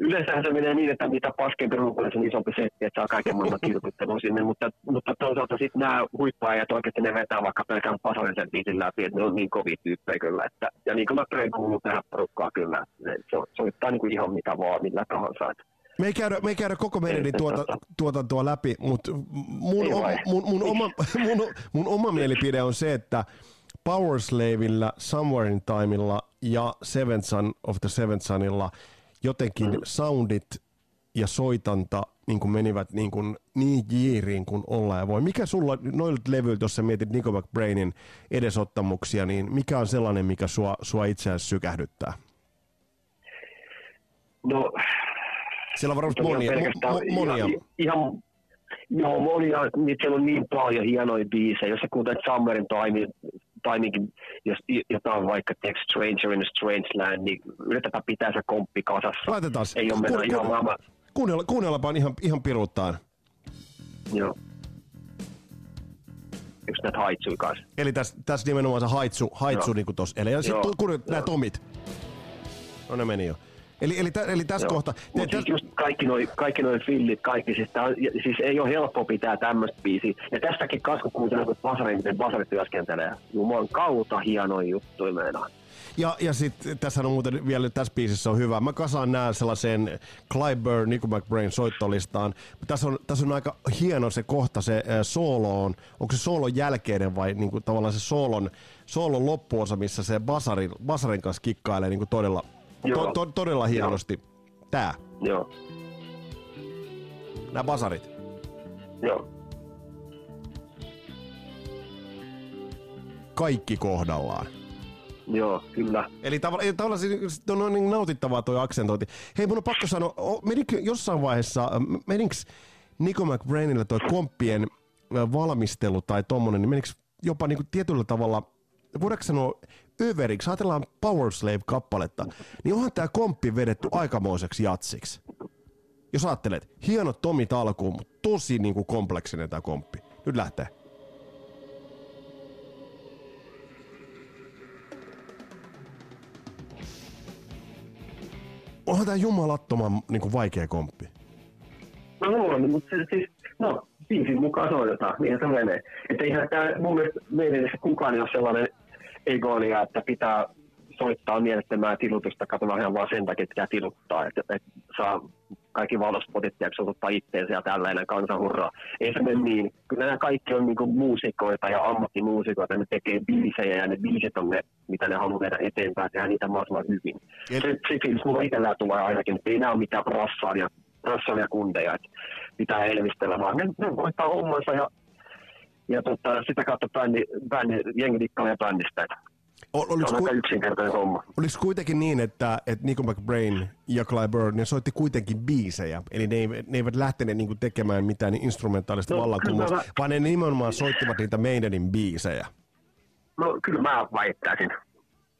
Yleensähän se menee niin, että mitä paskempi rumpali, sen isompi setti, että saa kaiken maailman kilpittelun sinne, mutta, mutta toisaalta sitten nämä huippuajat oikeasti ne vetää vaikka pelkään pasarisen biisin läpi, että ne on niin kovia tyyppejä kyllä. Että, ja niin kuin mä kuuluu tähän porukkaan kyllä, se, se soittaa niin kuin ihan mitä vaan, millä tahansa. Että me ei käydä, me ei käydä koko meidän tuota, tuotantoa läpi, mutta mun, oma, mun, mun, oma, mun, mun oma mielipide on se, että Power Slavella, Somewhere in Timeilla ja Seventh Son of the Seventh Sonilla jotenkin mm. soundit ja soitanta niin kuin menivät niin, kuin niin jiiriin kuin olla ja voi. Mikä sulla noilta levyiltä, jos sä mietit Nico McBrainin edesottamuksia, niin mikä on sellainen, mikä sua, sua itse asiassa sykähdyttää? No, siellä on varmasti monia. Mo, monia. Ihan, ihan, joo, monia. Siellä on niin paljon hienoja biisejä. Jos sä kuuntelet Summerin toimi, toimikin, jos jotain vaikka Text Stranger in a Strange Land, niin yritetään pitää se komppi kasassa. Laitetaan. Ei ole mennä ihan maailman. Kuunnella, kuunnellaanpa ihan, ihan piruuttaan. Joo. Yksi näitä haitsui kanssa. Eli tässä täs nimenomaan se haitsu, haitsu niin kuin tossa. Eli sitten kuunnellaan nämä tomit. No ne meni jo. Eli, eli, eli tässä Joo. kohta... Mutta siis just kaikki noin kaikki noi fillit, kaikki, siis, tää, siis ei ole helppo pitää tämmöistä biisiä. Ja tästäkin kasvu kuuntelee, kun Basari, miten Basari työskentelee. Jumalan kautta hienoja juttuja meinaa. Ja, ja sitten tässä on muuten vielä tässä biisissä on hyvä. Mä kasaan nää sellaiseen Clyburn, Nico McBrain soittolistaan. Tässä on, tässä on aika hieno se kohta, se äh, solo on. Onko se soolon jälkeinen vai niinku, tavallaan se soolon, soolon loppuosa, missä se basarin, basarin kanssa kikkailee niinku todella To, to, todella hienosti. Joo. Tää. Joo. Nämä basarit. Joo. Kaikki kohdallaan. Joo, kyllä. Eli tavallaan, siis on niin nautittavaa tuo aksentointi. Hei, mun on pakko sanoa, menikö jossain vaiheessa, menikö Nico McBrainille tuo komppien valmistelu tai tommonen, niin menikö jopa niin kuin tietyllä tavalla, voidaanko sanoa överiksi, ajatellaan Power Slave-kappaletta, niin onhan tämä komppi vedetty aikamoiseksi jatsiksi. Jos ajattelet, hienot tomit alkuun, mutta tosi niin kuin kompleksinen tämä komppi. Nyt lähtee. Onhan tämä jumalattoman niin kuin vaikea komppi. No on, mutta siis, no, biisin mukaan soitetaan, niin se menee. Että eihän tämä mun mielestä meidän kukaan ei ole sellainen egonia, että pitää soittaa mielettömää tilutusta, katsotaan ihan vaan sen takia, että tiluttaa, että, että saa kaikki valospotit ja ottaa itteensä ja tällainen kansanhurra. Ei se mene niin. Kyllä nämä kaikki on niinku muusikoita ja ammattimuusikoita, ne tekee biisejä ja ne biisit on ne, mitä ne haluaa viedä eteenpäin, tehdä niitä mahdollisimman hyvin. Et... Se, se fiilis mulla itsellään tulee ainakin, että ei nämä ole mitään rassaalia kundeja, että pitää elvistellä, vaan ne, ne voittaa hommansa ja ja tota, sitä kautta bändi, bändi, jengi dikkaa ja bändistä. Oliko, se on aika yksinkertainen homma. Oliko kuitenkin niin, että, että Nico McBrain ja Clyburn, ne soitti kuitenkin biisejä, eli ne, eivät, ne eivät lähteneet niinku tekemään mitään instrumentaalista no, vallankumousta, mä... vaan ne nimenomaan soittivat niitä Maidenin biisejä? No kyllä mä väittäisin.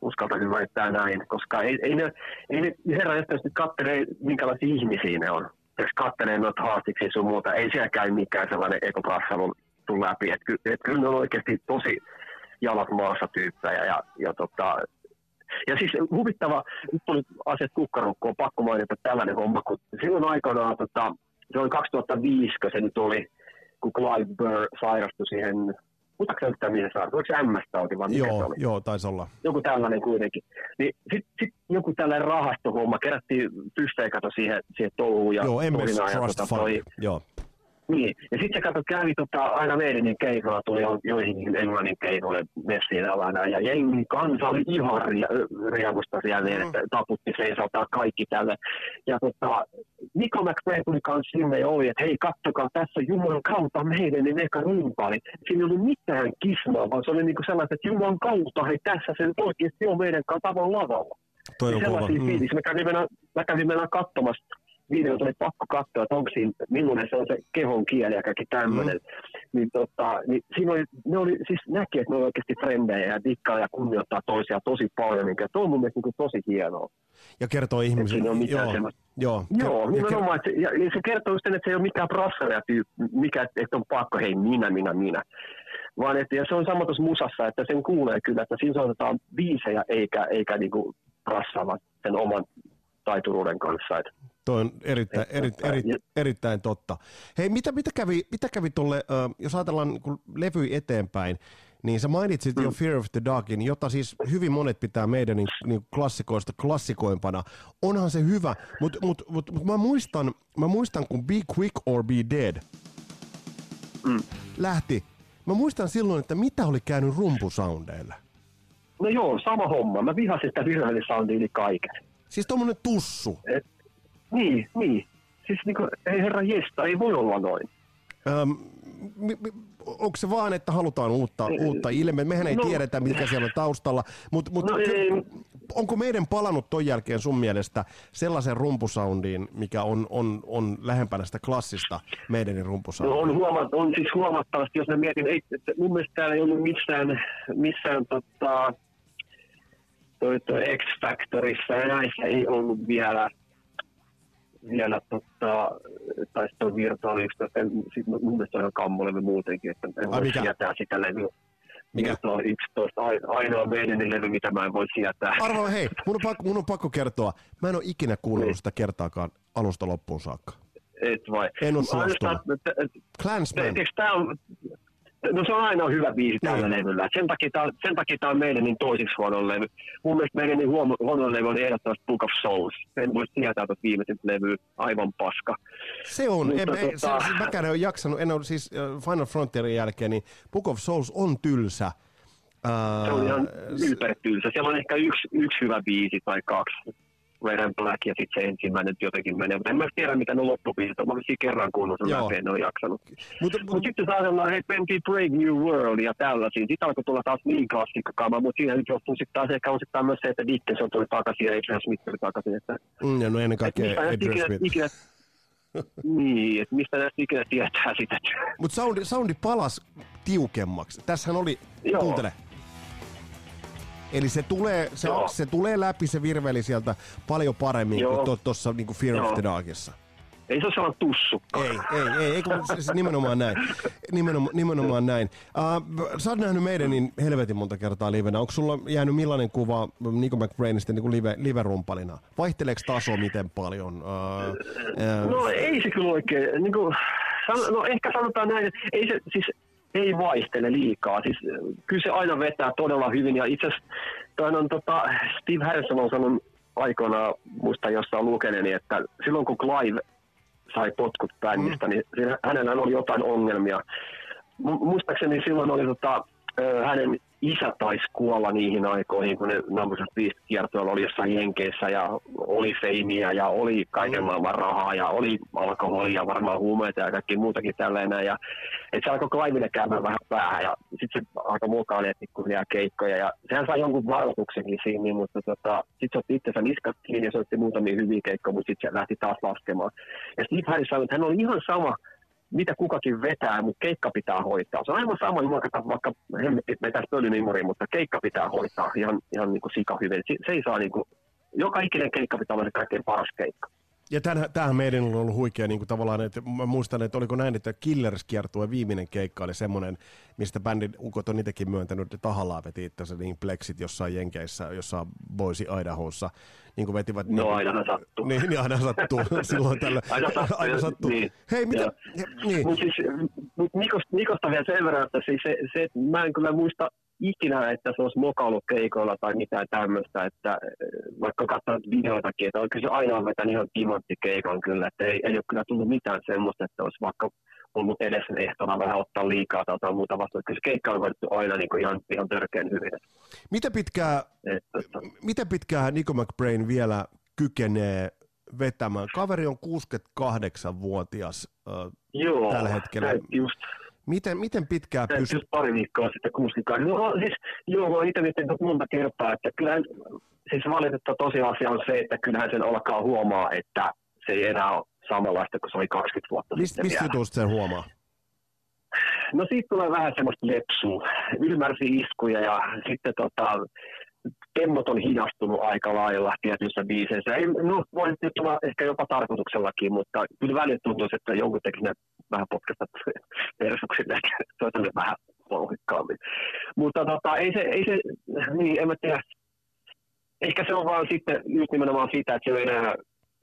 Uskaltaisin väittää näin, koska ei, ei ne, ei ne herran nyt kattelee, minkälaisia ihmisiä ne on. Jos kattelee noita haastiksi sun muuta, ei siellä käy mikään sellainen ekoprassalun päästy läpi. Että ky, et kyllä ne on oikeasti tosi jalat maassa tyyppejä. Ja, ja, tota, ja siis huvittava, nyt tuli asiat kukkarukkoon, pakko mainita tällainen homma, kun silloin aikanaan, tota, se oli 2005, kun se nyt oli, kun Clive Burr sairastui siihen Muistatko yhtään mihin saa? Oliko se MS-tauti vai mikä joo, se oli? Joo, taisi olla. Joku tällainen kuitenkin. Niin sitten sit joku tällainen rahastohomma, kerättiin pysteikato siihen, siihen touhuun. Ja joo, MS Trust tota, Fund, joo. Niin, ja sitten se kato, kävi tota, aina meidän keikolla, tuli jo, joihinkin englannin keikoille messiin alana, ja jengi kansa oli ihan riemusta siellä, niin, että taputti seisaltaan kaikki tälle. Ja tota, Nico McRae tuli kanssa sinne ja oli, että hei, kattokaa, tässä Jumalan kautta meidän niin eka rumpali. Siinä ei ollut mitään kismaa, vaan se oli niinku sellaista, että Jumalan kautta, hei, tässä se oikeasti on meidän kanssa lavalla. Toi on sellaisia mm. fiilisiä. Mä kävin mennä, mä kävin mennä katsomassa videot oli pakko katsoa, että onko siinä, millainen se on se kehon kieli ja kaikki tämmöinen. Mm. Niin, tota, niin siinä oli, ne oli, siis näki, että ne oli oikeasti frendejä ja dikkaa ja kunnioittaa toisia tosi paljon, mikä tuo on mun mielestä niin tosi hienoa. Ja kertoo ihmisille. Joo, joo, joo, joo nimenomaan, että, ja, ja se kertoo just, että se ei ole mikään tyyppi, mikä, että on pakko, hei minä, minä, minä. Vaan että, ja se on sama tuossa musassa, että sen kuulee kyllä, että siinä soitetaan biisejä eikä, eikä niinku prassaavat sen oman taituruuden kanssa. Että Toi on erittäin, eri, eri, erittäin totta. Hei, mitä, mitä kävi, mitä kävi tuolle, jos ajatellaan kun levy eteenpäin, niin sä mainitsit mm. jo Fear of the Darkin, jota siis hyvin monet pitää meidän niin, niin klassikoista klassikoimpana. Onhan se hyvä, mutta mut, mut, mut mä, muistan, mä muistan, kun Be Quick or Be Dead mm. lähti. Mä muistan silloin, että mitä oli käynyt rumpusoundeilla. No joo, sama homma. Mä vihasin sitä virheellisoundia yli kaiken. Siis tommonen tussu. Et, niin, niin. Siis niinku, ei herra jesta, ei voi olla noin. Öm, onko se vaan, että halutaan uutta, uutta ilme? Mehän ei no, tiedetä, mikä siellä on taustalla, mutta mut, no, onko meidän palannut ton jälkeen sun mielestä sellaisen rumpusoundiin, mikä on, on, on lähempänä sitä klassista meidän rumpusoundia? No on, huomat, on siis huomattavasti, jos mä mietin, ei, että mun mielestä täällä ei ollut missään, missään tota, toi, toi X-Factorissa ja näissä ei ollut vielä vielä tota, tai sitten on virtuaalista, sitten mun mielestä on ihan kammolevy muutenkin, että en voi sietää sitä levyä. Mikä? on 11, ainoa meidän levy, mitä mä en voi sietää. Arvo, hei, mun on, pakko, mun on pakko kertoa. Mä en ole ikinä kuunnellut niin. sitä kertaakaan alusta loppuun saakka. Et vai? En ole suostunut. Clansman. Eikö tää on, No se on aina hyvä biisi tällä mm. levyllä. Sen takia, tämä, sen takia tämä on meidän niin toisiksi huono levy. Mun mielestä meidän niin huono, huono levy on ehdottomasti Book of Souls. En voi tietää tuota viimeisin levy Aivan paska. Se on. Mutta, en, tota... se, siis mäkään en ole jaksanut. En ole siis Final Frontierin jälkeen, niin Book of Souls on tylsä. Se on ihan ylpeä Siellä on ehkä yksi, yksi hyvä biisi tai kaksi Red Black ja sitten se ensimmäinen jotenkin menee. Mutta en mä tiedä, mitä ne loppupiisit on. Mä olisin kerran kuunnut sen läpi, en ole jaksanut. Mutta mut, sitten se ajatellaan, että mentiin Brave New World ja tällaisiin. Sitten alkoi tulla taas niin klassikkakaama, mutta siinä nyt johtuu sitten taas ehkä osittain myös se, että Dickinson tuli takaisin ja Adrian Smith tuli takaisin. Että, mm, ja no ennen kaikkea Adrian Smith. Ikinä, niin, että mistä näistä ikinä tietää sitä. Mutta soundi, soundi palas tiukemmaksi. Tässähän oli, Joo. kuuntele, Eli se tulee, se, se tulee läpi se virveli sieltä paljon paremmin Joo. kuin tuossa niin Fear Joo. of the Darkissa. Ei se ole sellainen tussu. Ei, ei, ei, ei kun, siis nimenomaan näin. Nimenomaan, nimenomaan näin. Uh, sä oot nähnyt meidän niin helvetin monta kertaa livenä. Onko sulla jäänyt millainen kuva Nico McBrainista niin live, live-rumpalina? Vaihteleeko taso miten paljon? Uh, uh, no ei se kyllä oikein. Niin kuin, no ehkä sanotaan näin, että ei se, siis ei vaihtele liikaa. Siis, kyllä se aina vetää todella hyvin. Ja itse asiassa on, tota, Steve Harrison on sanonut aikoinaan, muista jossain lukeneeni, että silloin kun Clive sai potkut bändistä, mm. niin hänellä oli jotain ongelmia. Muistaakseni silloin oli tota, hänen isä taisi kuolla niihin aikoihin, kun ne Numbers Beast kiertoilla oli jossain Jenkeissä ja oli feimiä ja oli kaiken mm. maailman rahaa ja oli alkoholia, varmaan huumeita ja kaikki muutakin tällainen. Ja, et se alkoi Klaiville käymään vähän päähän ja sitten se alkoi mukaan pikkuhiljaa keikkoja ja sehän sai jonkun varoituksenkin siinä, mutta tota, sitten se otti itsensä niskat kiinni ja se otti muutamia hyviä keikkoja, mutta sitten se lähti taas laskemaan. Ja Steve Harris sanoi, että hän oli ihan sama mitä kukakin vetää, mutta keikka pitää hoitaa. Se on aivan sama, vaikka, vaikka hemmetti vetäisi pölynimuriin, mutta keikka pitää hoitaa ihan, ihan niin kuin sika hyvin. Se, se ei saa niin kuin, joka ikinen keikka pitää olla se kaikkein paras keikka. Ja tämähän, tämähän meidän on ollut huikea niin kuin tavallaan, että mä muistan, että oliko näin, että Killers kiertue viimeinen keikka oli semmoinen, mistä bändin ukot on itsekin myöntänyt, että tahallaan veti itse niin pleksit jossain Jenkeissä, jossain Boise Idahossa, niin kuin vetivät... No niin, aina sattuu. Niin, niin aina sattuu silloin tällä. aina sattuu. aina sattuu. Niin. Hei, mitä? Ja, niin. Mutta siis, mut Nikosta, Nikosta vielä sen verran, että siis se, se, että mä en kyllä muista ikinä, että se olisi mokailut keikoilla tai mitään tämmöistä, että eh, vaikka katsonut videoitakin, että oikein se aina vetänyt ihan timanttikeikan kyllä, että ei, ei ole kyllä tullut mitään semmoista, että olisi vaikka ollut edes ehtona vähän ottaa liikaa tai jotain muuta vastaan. Kyllä se keikka on voitettu aina niin kuin ihan, ihan törkeän hyvin. Mitä pitkää, että, miten pitkää Nico McBrain vielä kykenee vetämään? Kaveri on 68-vuotias äh, Joo, tällä hetkellä. Just, Miten, miten pitkään pystyy? Just pari viikkoa sitten 68. No siis, joo, oon itse miettinyt monta kertaa, että kyllähän, siis valitettava tosiasia on se, että kyllähän sen alkaa huomaa, että se ei enää ole samanlaista kuin se oli 20 vuotta Mist, sitten Mistä jutusta sen huomaa? No siitä tulee vähän semmoista lepsua, ylimääräisiä iskuja ja sitten tota, temmot on hidastunut aika lailla tietyissä biiseissä. Ei, no, voi nyt tulla ehkä jopa tarkoituksellakin, mutta kyllä välillä tuntuu, että jonkun teki ne vähän potkasta persuksille, että se vähän vauhikkaammin. Mutta tota, ei se, ei se, niin en mä tiedä. Ehkä se on vaan sitten just nimenomaan sitä, että se ei enää,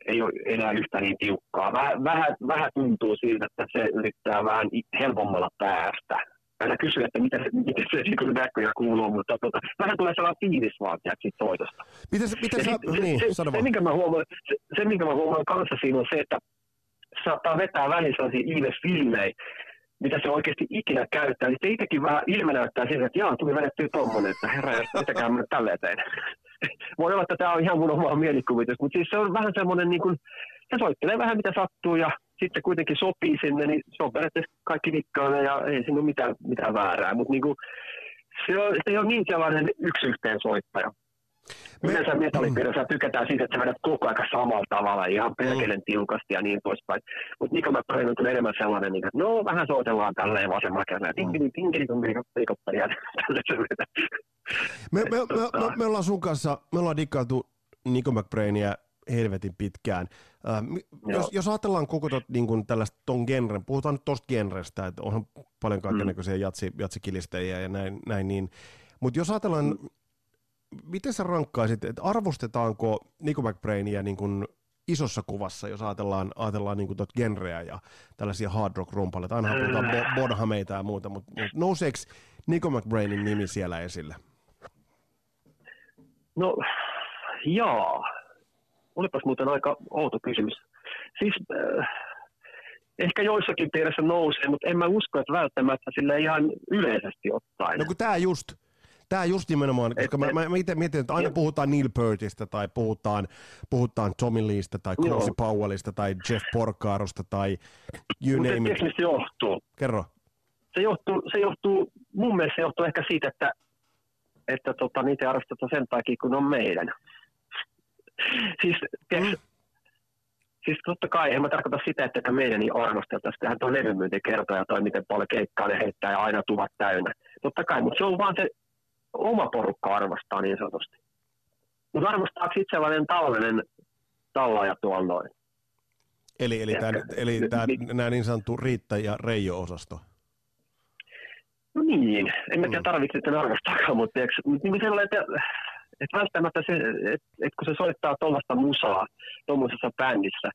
ei ole enää yhtä niin tiukkaa. Vähän, vähän, vähän tuntuu siltä, että se yrittää vähän helpommalla päästä aina kysyä, että miten, miten se niin näkyy ja kuuluu, mutta tota, vähän tulee sellainen fiilis vaan siitä soitosta. Miten, miten sä, se, niin, se, se, minkä mä huomaan, se, se, minkä mä huomaan kanssa siinä on se, että saattaa vetää väliin sellaisia Iives-filmejä, mitä se oikeasti ikinä käyttää, niin se itsekin vähän ilme näyttää siltä, että jaa, tuli vedettyä tommonen, että herra, mitäkään mä nyt tälleen tein. Voi olla, että tämä on ihan mun omaa mielikuvitus, mutta siis se on vähän semmoinen, niin kuin, se soittelee vähän mitä sattuu ja sitten kuitenkin sopii sinne, niin se on periaatteessa kaikki vikkaana ja ei siinä ole mitään, mitään väärää, mutta niin kuin, se, on, se ei ole niin sellainen yksi yhteen soittaja. Me- Yleensä metallipiirissä tykätään siitä, että sä vedät koko ajan samalla tavalla, ihan perkeleen tiukasti ja niin poispäin. Mutta Nico McBrain on kyllä enemmän sellainen, niin että no vähän soitellaan tälleen vasemmalla kädellä. Tinkili, tinkili, kun viikottaja. Me, me, me, me, me, ollaan sun kanssa, me ollaan dikkailtu Nico McBrainia helvetin pitkään. Äh, Joo. jos, jos ajatellaan koko tot, niin kuin tällaista ton genren, puhutaan nyt tosta genrestä, että onhan paljon kaikenlaisia mm. jatsi, jatsikilistäjiä ja näin, näin niin. Mutta jos ajatellaan, mm. miten sä rankkaisit, että arvostetaanko Nico McBrainia niin kuin isossa kuvassa, jos ajatellaan, ajatellaan niin tot genreä ja tällaisia hard rock rumpaleita, aina puhutaan bo- Bonhameita ja muuta, mutta mut nouseeko Nico McBrainin nimi siellä esille? No, jaa. Olipas muuten aika outo kysymys. Siis äh, ehkä joissakin piirissä nousee, mutta en mä usko, että välttämättä sille ihan yleisesti ottaen. No kun tää just, tää just nimenomaan, koska mä, mä, mä itse mietin, että aina Joo. puhutaan Neil Peartista tai puhutaan, puhutaan Tommy Leestä tai Joo. Powellista tai Jeff Porcarosta tai you Mutta name it. se johtuu? Kerro. Se johtuu, se johtuu, mun mielestä se johtuu ehkä siitä, että, että tota, niitä ei arvosteta sen takia, kun on meidän. siis, tiedätkö, Mm. siis totta kai, en mä tarkoita sitä, että meidän ei arvosteltaisi. Tähän tuo levymyyntikertoja tai miten paljon keikkaa ne heittää ja aina tuvat täynnä. Totta kai, mutta se on vaan se oma porukka arvostaa niin sanotusti. Mutta arvostaako sitten sellainen tavallinen tallaaja tuolla noin? Eli, eli, Ehkä. eli tää, Ni- nämä niin sanottu Riitta ja Reijo-osasto. No niin, en mä Mm. tiedä tarvitse sitten arvostaakaan, mutta tiedätkö, mutta niin sellainen, että, että välttämättä se, että, että kun se soittaa tuollaista musaa tuommoisessa bändissä,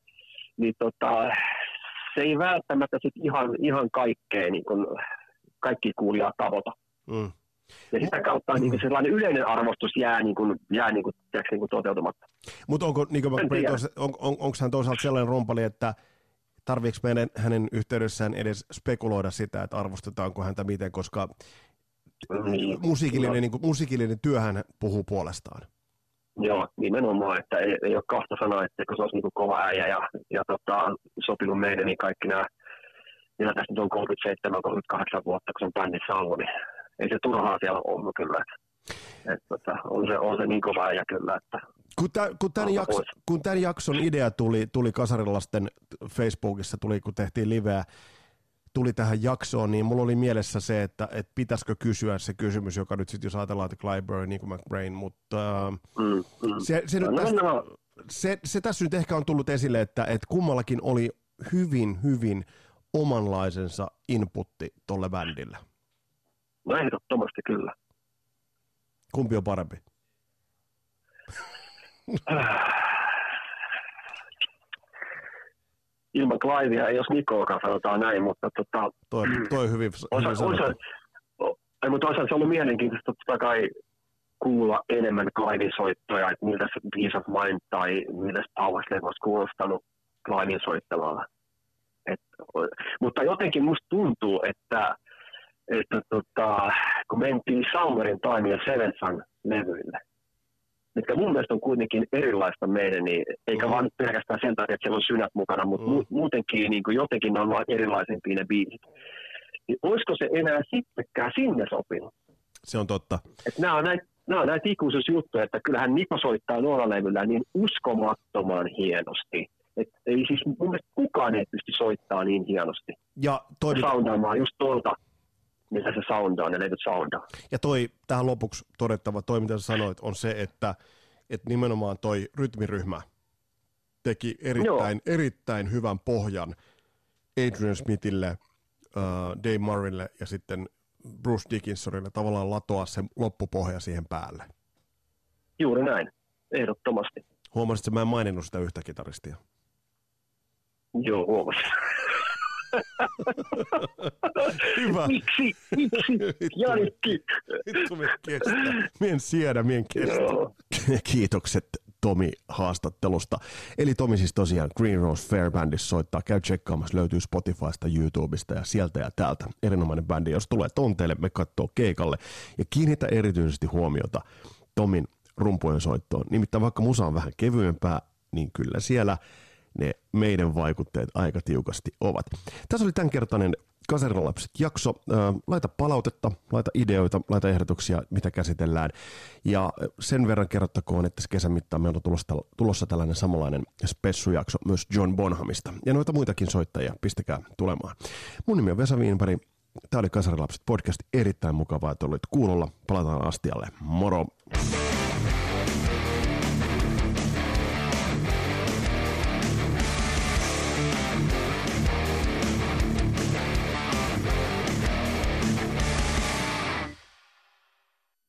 niin tota, se ei välttämättä sit ihan, ihan kaikkea, niin kuin, kaikki kuulijaa tavoita. Mm. Ja sitä kautta niin kuin sellainen yleinen arvostus jää, niin kuin, jää niin kuin, tiedätkö, niin kuin toteutumatta. Mutta onko tiedä. tos, on, on, onko hän toisaalta sellainen rumpali, että tarviiko meidän hänen yhteydessään edes spekuloida sitä, että arvostetaanko häntä miten, koska Niin. Musiikillinen, niin kuin, musiikillinen työhän puhuu puolestaan. Joo, nimenomaan, että ei, ei ole kahta sanaa, että kun se olisi niin kuin kova äijä ja, ja tota, sopinut meidän, niin kaikki nämä, mitä tässä nyt on 37-38 vuotta, kun se on bändissä ollut, niin ei se turhaa siellä ole kyllä. Että, että, tota, on, se, on se niin kova äijä kyllä, että Kun, tä, kun, tämän jakso, kun tämän jakson idea tuli, tuli Kasarilasten Facebookissa, tuli, kun tehtiin liveä, tuli tähän jaksoon, niin mulla oli mielessä se, että, että pitäisikö kysyä se kysymys, joka nyt sitten jos ajatellaan, että Clyburn, niin kuin McBrain, mutta äh, mm, mm. se, se, nyt No, tästä, no, se, se tässä nyt ehkä on tullut esille, että, että kummallakin oli hyvin, hyvin omanlaisensa inputti tolle bändille. no ehdottomasti kyllä. Kumpi on parempi? Ilman Clivea ei olisi Nikoakaan, sanotaan näin, mutta tota, Toi, toi hyvin, Osa, hyvin osa, ei, mutta toisaalta se on ollut mielenkiintoista totta kai kuulla enemmän Clivein soittoja, että miltä se Peace of Mind tai miltä se Powerslave olisi kuulostanut Clivein soittamalla. Et, mutta jotenkin musta tuntuu, että, että tota, kun mentiin Summerin Time ja Seven Sun levyille, mitkä mun mielestä on kuitenkin erilaista meidän, niin, eikä Mm. vaan pelkästään sen takia, että siellä on synät mukana, mutta Mm. mu- muutenkin niin kuin jotenkin ne on vaan erilaisempia ne biisit. Niin olisiko se enää sittenkään sinne sopinut? Se on totta. Et nämä on näitä Nämä on näitä ikuisuusjuttuja, että kyllähän Niko soittaa noilla levyllä niin uskomattoman hienosti. Et ei siis mun mielestä kukaan ei pysty soittamaan niin hienosti. Ja toi... Soundaamaan just tuolta, mitä se soundaa, ne levyt soundaa. Ja toi tähän lopuksi todettava, toi mitä sä sanoit, on se, että, että nimenomaan toi rytmiryhmä teki erittäin, erittäin hyvän pohjan Adrian Smithille, uh, Dave Murraylle ja sitten Bruce Dickinsonille tavallaan latoa se loppupohja siihen päälle. Juuri näin, ehdottomasti. Huomasit, että mä en maininnut sitä yhtä kitaristia. Joo, huomasin. Hyvä. Miksi? Miksi? Janikki. Vittu, me kestä. Mien siedä, mien kestä. Kiitokset Tomi haastattelusta. Eli Tomi siis tosiaan Green Rose Fair Bandissa soittaa. Käy tsekkaamassa, löytyy Spotifysta, YouTubesta ja sieltä ja täältä. Erinomainen bändi, jos tulee tonteille, me katsoo keikalle. Ja kiinnitä erityisesti huomiota Tomin rumpujen soittoon. Nimittäin vaikka musa on vähän kevyempää, niin kyllä siellä ne meidän vaikutteet aika tiukasti ovat. Tässä oli tämänkertainen Kaserilapset jakso. Laita palautetta, laita ideoita, laita ehdotuksia, mitä käsitellään. Ja sen verran kerrottakoon, että kesän mittaan meillä on tulossa, tulossa tällainen samanlainen spessujakso myös John Bonhamista. Ja noita muitakin soittajia, pistäkää tulemaan. Mun nimi on Vesa Wienberg. Tämä oli Kasarilapset podcast. Erittäin mukavaa, että olit kuulolla. Palataan astialle. Moro!